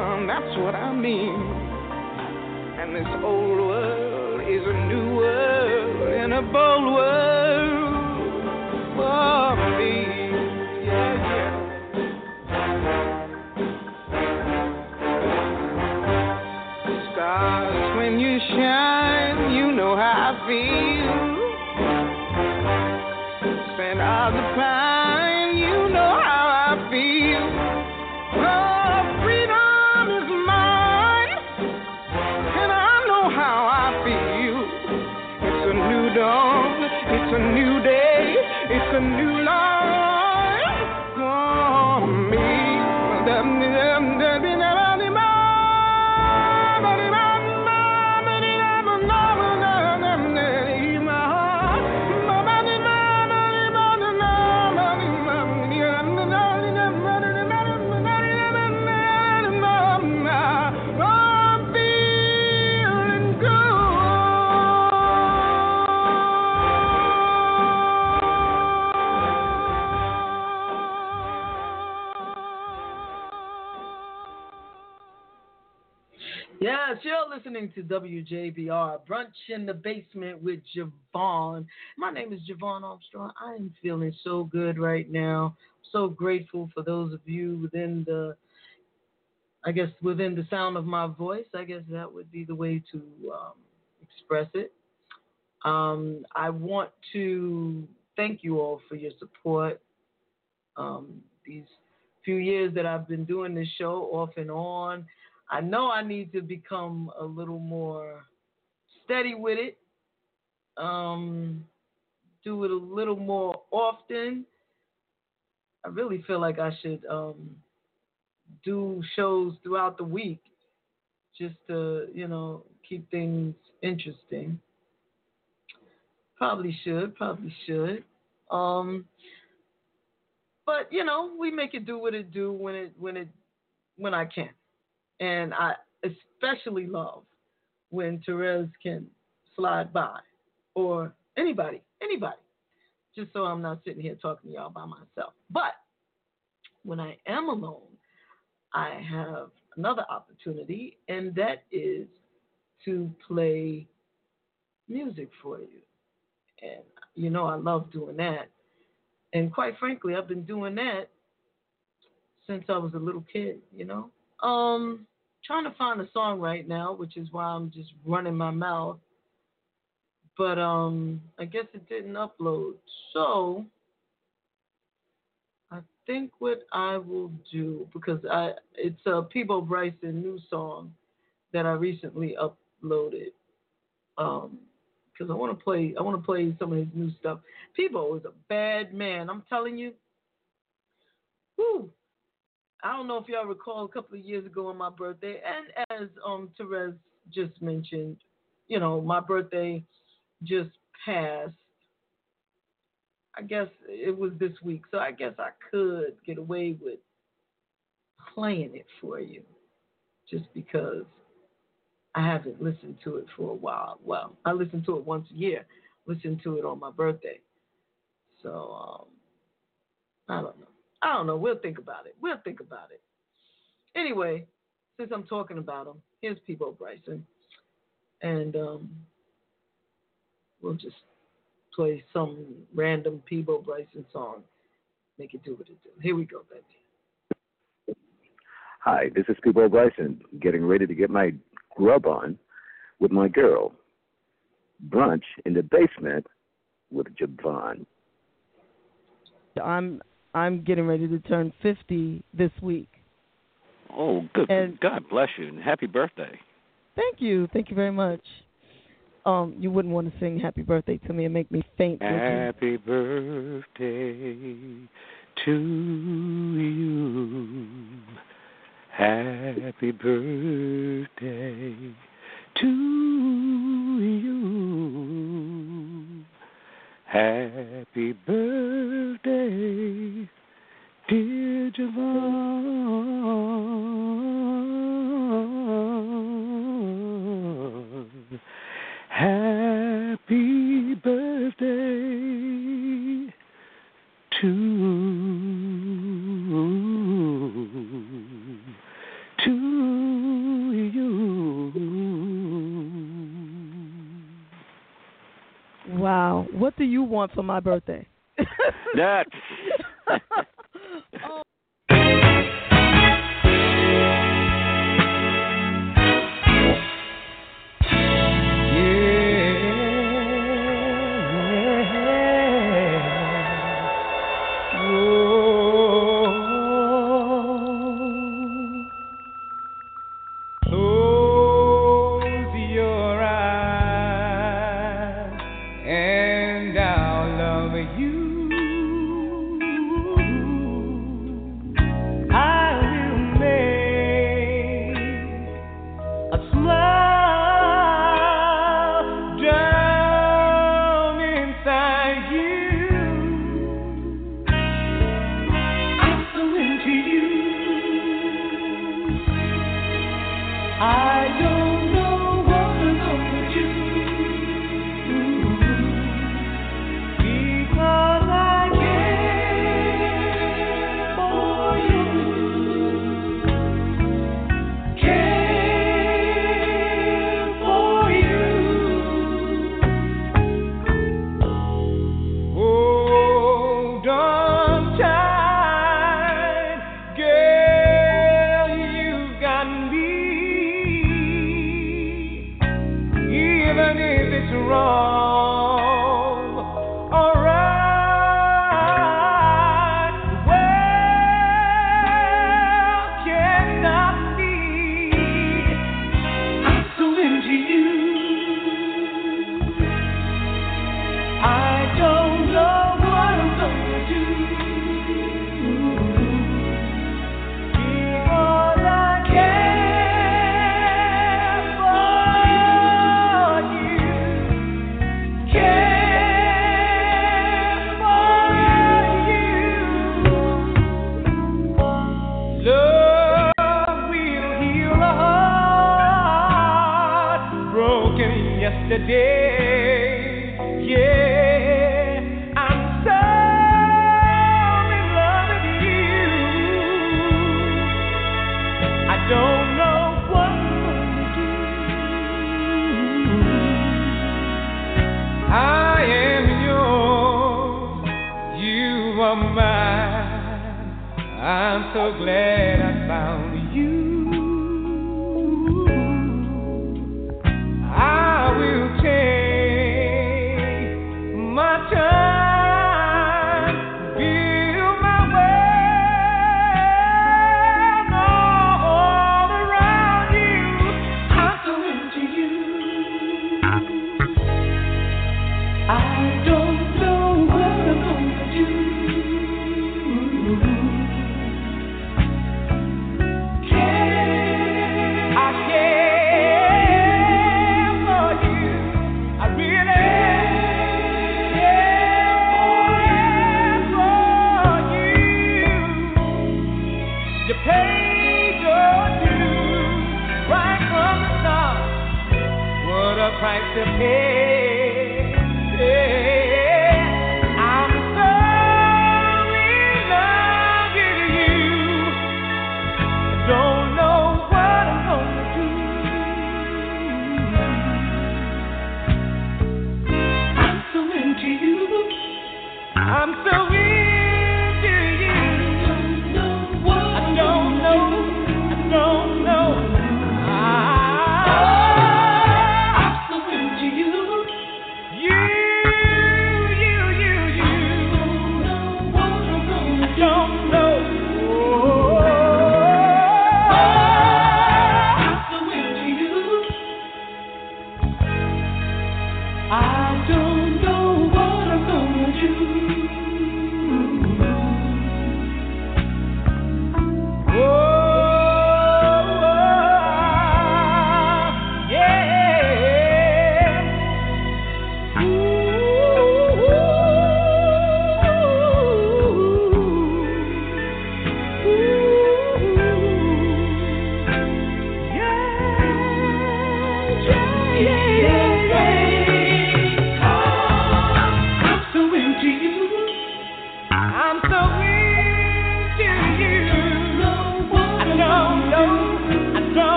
Done, that's what I mean. And this old world is a new world and a bold world for me. Yeah, yeah. Stars, when you shine, you know how I feel. Listening to WJBR Brunch in the Basement with JaVonne. My name is JaVonne Armstrong. I am feeling so good right now. So grateful for those of you within the, I guess, within the sound of my voice. I guess that would be the way to um, express it. Um, I want to thank you all for your support. Um, these few years that I've been doing this show off and on. I know I need to become a little more steady with it. Um, do it a little more often. I really feel like I should um, do shows throughout the week just to, you know, keep things interesting. Probably should, probably should. Um, but you know, we make it do what it do when it when it when I can. And I especially love when Terez can slide by or anybody, anybody, just so I'm not sitting here talking to y'all by myself. But when I am alone, I have another opportunity, and that is to play music for you. And you know, I love doing that. And quite frankly, I've been doing that since I was a little kid, you know. Um, trying to find a song right now, which is why I'm just running my mouth. But um, I guess it didn't upload. So I think what I will do because I it's a Peabo Bryson new song that I recently uploaded. Um, because I want to play I want to play some of his new stuff. Peebo is a bad man. I'm telling you. Whew. I don't know if y'all recall a couple of years ago on my birthday, and as um Terez just mentioned, you know, my birthday just passed. I guess it was this week, so I guess I could get away with playing it for you, just because I haven't listened to it for a while. Well, I listen to it once a year. Listen to it on my birthday. So um, I don't know. I don't know. We'll think about it. We'll think about it. Anyway, since I'm talking about him, here's Peabo Bryson, and um, we'll just play some random Peabo Bryson song. Make it do what it do. Here we go, baby. Hi, this is Peabo Bryson, getting ready to get my grub on with my girl. Brunch in the basement with JaVonne. I'm I'm getting ready to turn 50 this week. Oh, good. And- God bless you, and happy birthday. Thank you, thank you very much. Um, you wouldn't want to sing "Happy Birthday" to me and make me faint. Happy birthday to you. Happy birthday to you. Happy birthday, dear JaVonne. Happy birthday to what do you want for my birthday? That [LAUGHS]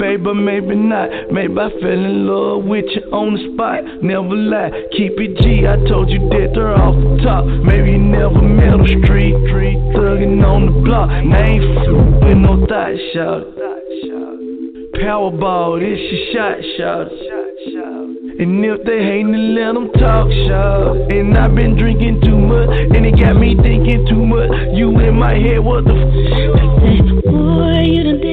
babe, but maybe not. Maybe I fell in love with you on the spot. Never lie, keep it G. I told you that her off the top. Maybe you never met on street, street thugging on the block. Now ain't f- with no thought shot. Powerball, this your shot shot. And if they hatin', let them talk shop. And I've been drinking too much, and it got me thinking too much. You in my head, what the f? Boy, you done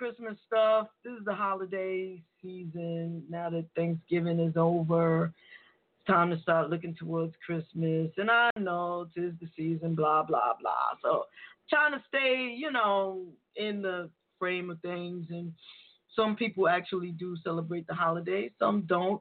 Christmas stuff. This is the holiday season. Now that Thanksgiving is over, it's time to start looking towards Christmas. And I know tis the season, blah, blah, blah. So trying to stay, you know, in the frame of things. And some people actually do celebrate the holiday, some don't.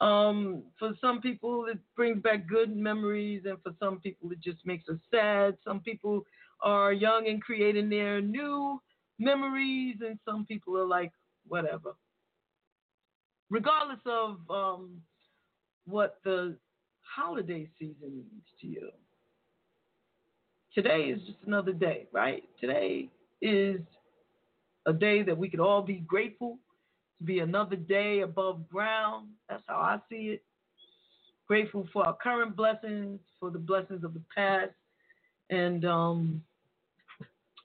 Um, for some people, it brings back good memories, and for some people, it just makes us sad. Some people are young and creating their new memories, and some people are like, whatever. Regardless of um, what the holiday season means to you, today is just another day, right? Today is a day that we could all be grateful to be another day above ground. That's how I see it. Grateful for our current blessings, for the blessings of the past, and um,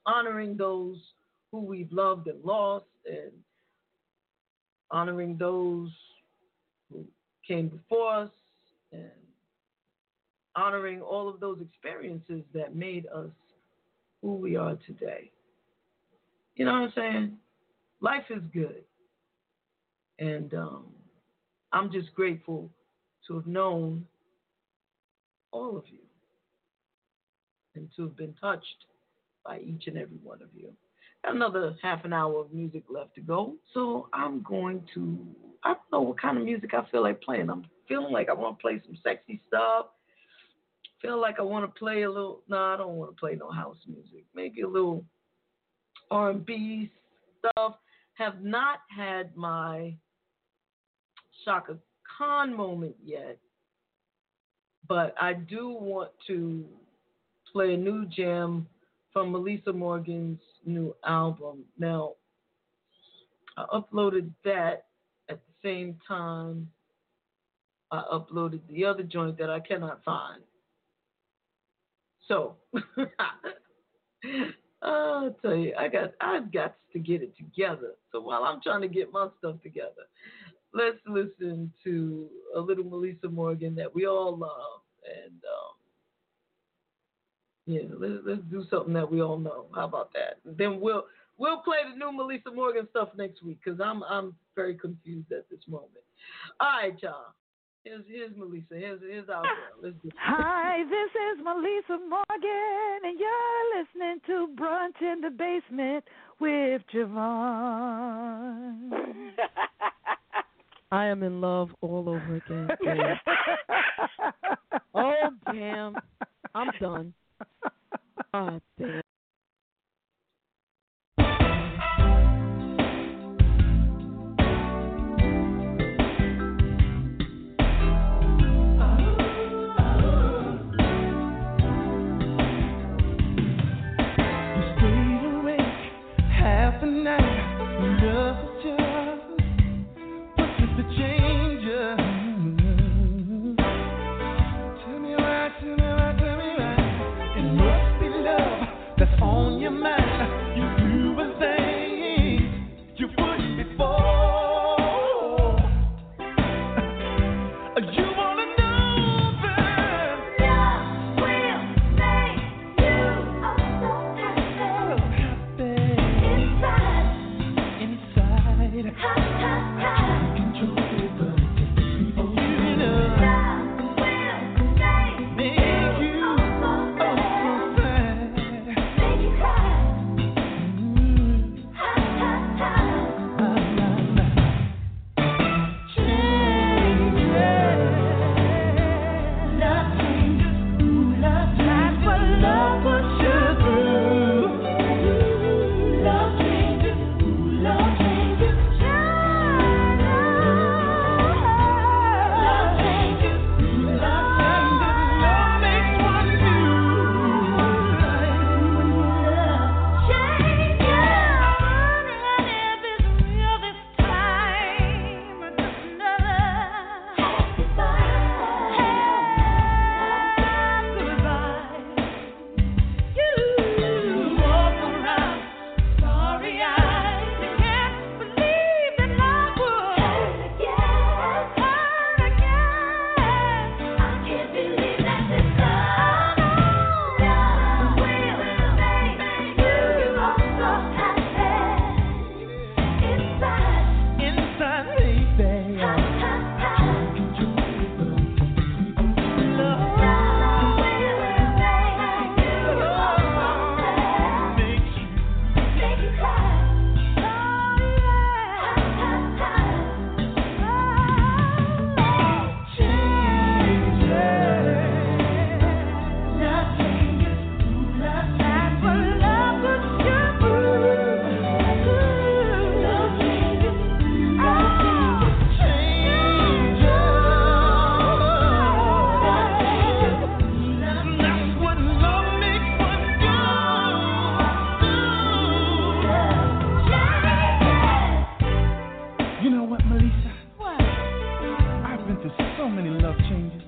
honoring those who we've loved and lost, and honoring those who came before us, and honoring all of those experiences that made us who we are today. You know what I'm saying? Life is good. And um, I'm just grateful to have known all of you and to have been touched by each and every one of you. Another half an hour of music left to go, so I'm going to. I don't know what kind of music I feel like playing. I'm feeling like I want to play some sexy stuff. Feel like I want to play a little. No, I don't want to play no house music. Maybe a little R&B stuff. Have not had my Chaka Khan moment yet, but I do want to play a new jam from Melissa Morgan's new album. Now, I uploaded that at the same time I uploaded the other joint that I cannot find. So, [LAUGHS] I'll tell you, I got I've got to get it together. So while I'm trying to get my stuff together, let's listen to a little Melissa Morgan that we all love, and um, yeah, let's let's do something that we all know. How about that? Then we'll we'll play the new Melissa Morgan stuff next week because I'm I'm very confused at this moment. All right, y'all. Here's here's Melissa. Here's here's our girl. Let's do. Hi, this is Melissa Morgan, and you're listening to Brunch in the Basement with JaVonne. [LAUGHS] I am in love all over again. [LAUGHS] Oh damn! I'm done. Oh damn. Many love changes.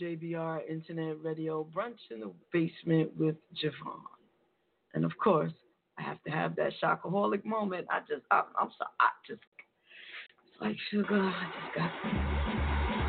WJBR Internet Radio Brunch in the Basement with JaVonne. And of course, I have to have that shockaholic moment. I just, I, I'm sorry, I just, it's like sugar. I just got.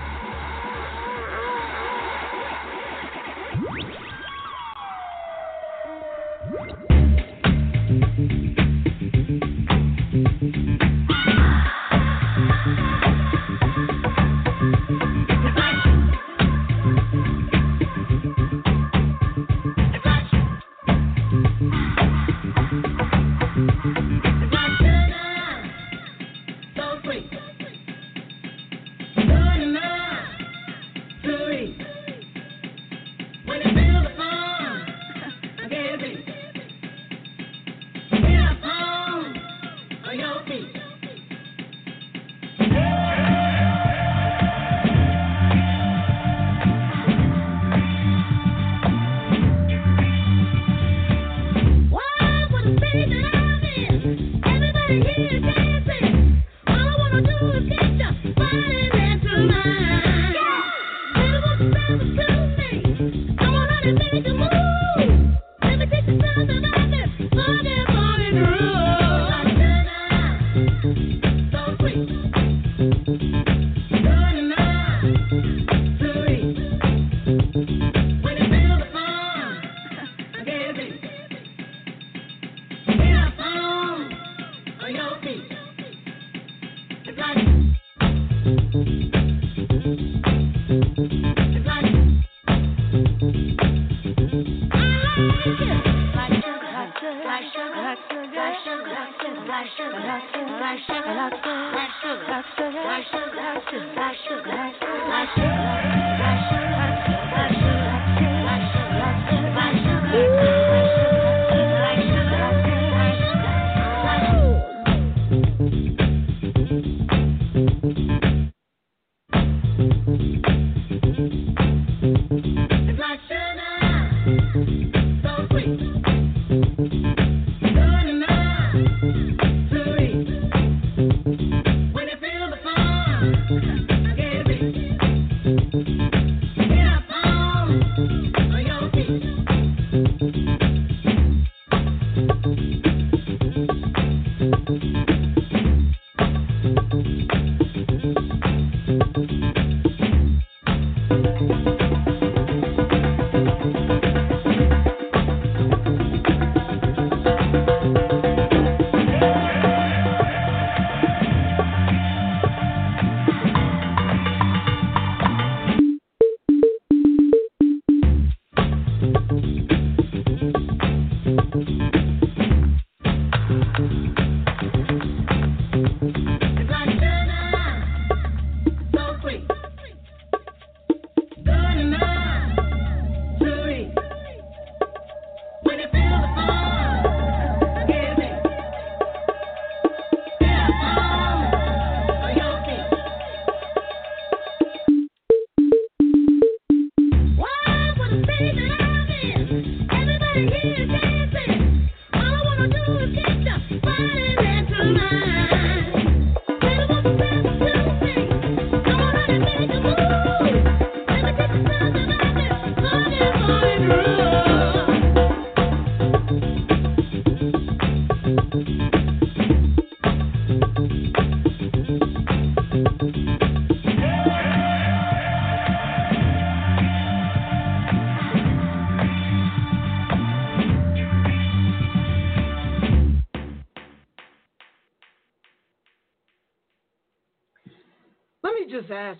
It's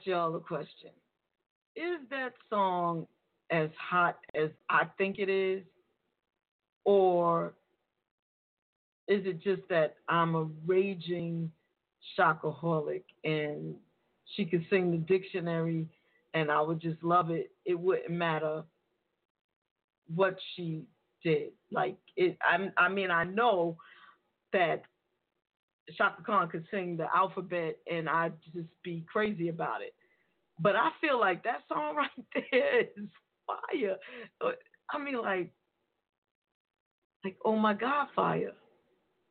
y'all a question. Is that song as hot as I think it is? Or is it just that I'm a raging shockaholic and she could sing the dictionary and I would just love it? It wouldn't matter what she did. Like it I I mean I know that Chaka Khan could sing the alphabet and I'd just be crazy about it. But I feel like that song [LAUGHS] right there is fire. I mean, like, like oh my God, fire.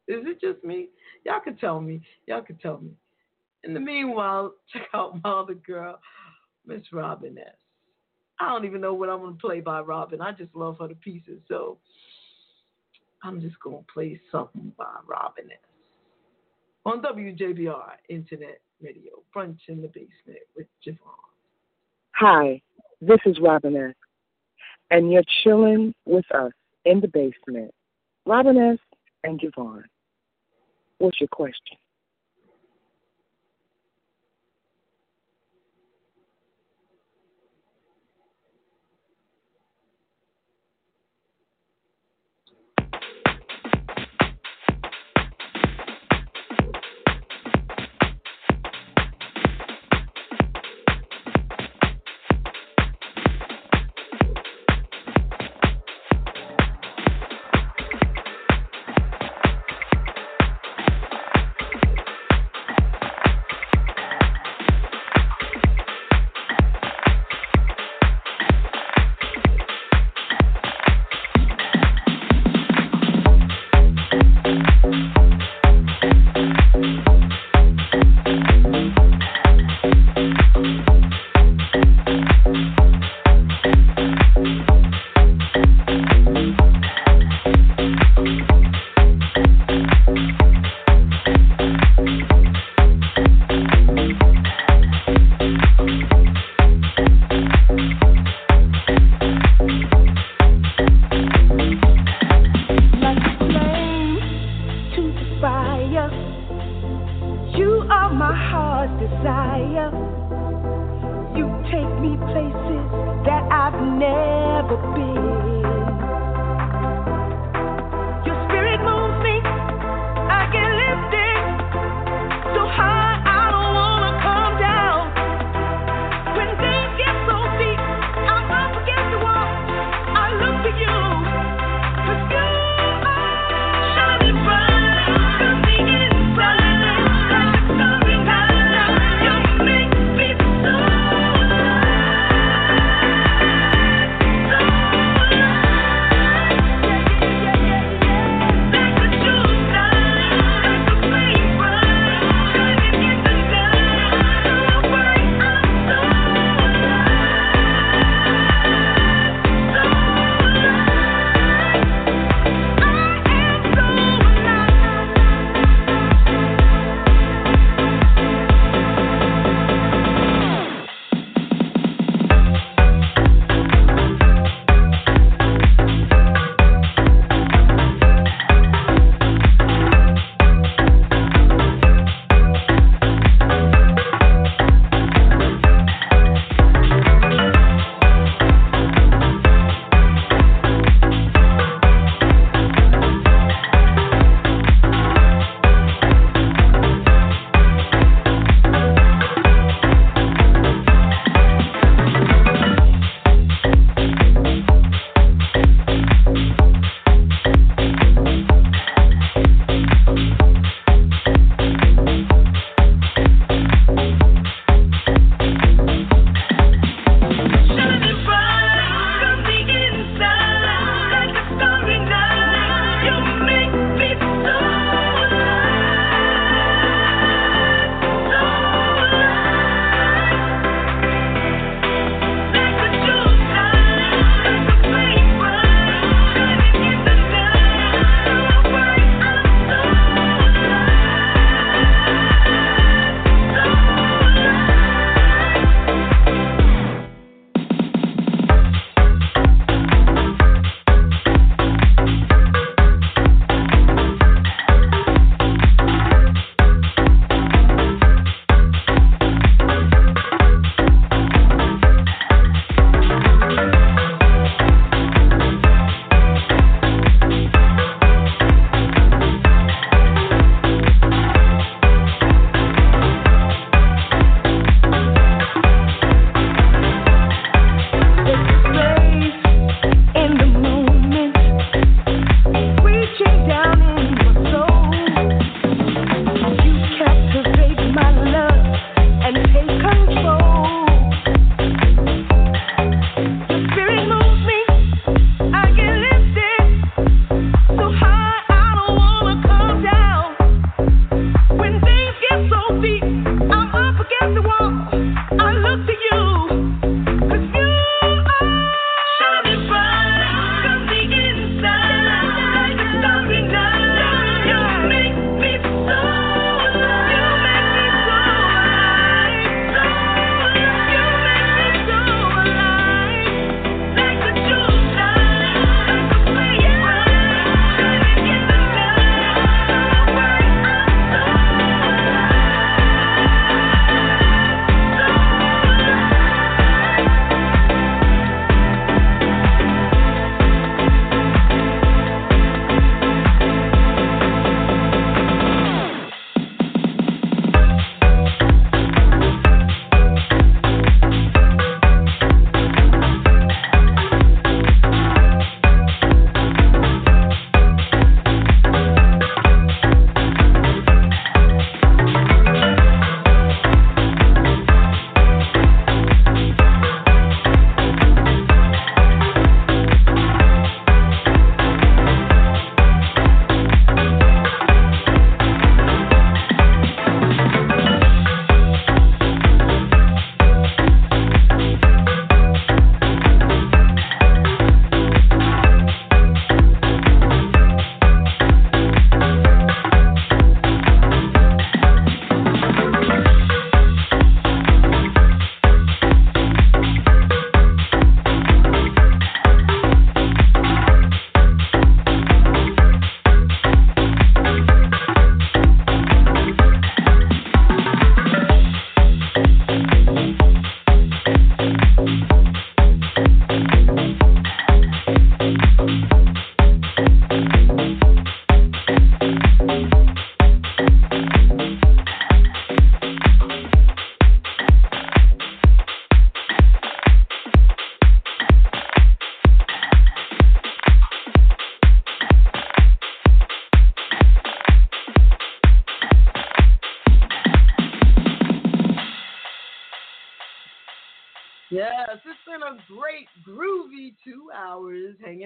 Is it just me? Y'all can tell me. Y'all can tell me. In the meanwhile, [LAUGHS] check out my other girl, Miss Robin S. I don't even know what I'm gonna play by Robin. I just love her to pieces. So I'm just gonna play something by Robin S on WJBR Internet Radio, Brunch in the Basement with JaVonne. Hi, this is Robin and you're chilling with us in the basement. Robin S. and JaVonne, what's your question?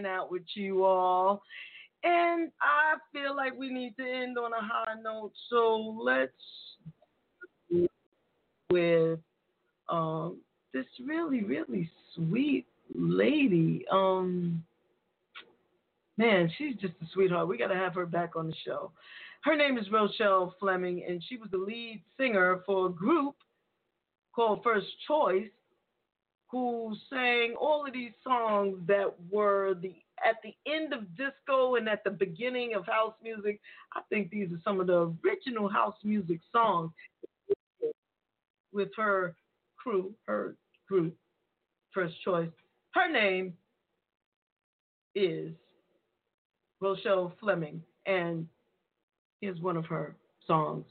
Hanging out with you all. And I feel like we need to end on a high note. So let's with um, this really, really sweet lady. Um, man, she's just a sweetheart. We got to have her back on the show. Her name is Rochelle Fleming, and she was the lead singer for a group called First Choice, who sang all of these songs that were the at the end of disco and at the beginning of house music. I think these are some of the original house music songs with her crew, her group, First Choice. Her name is Rochelle Fleming, and here's one of her songs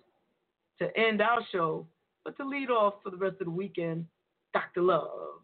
to end our show, but to lead off for the rest of the weekend, Dr. Love.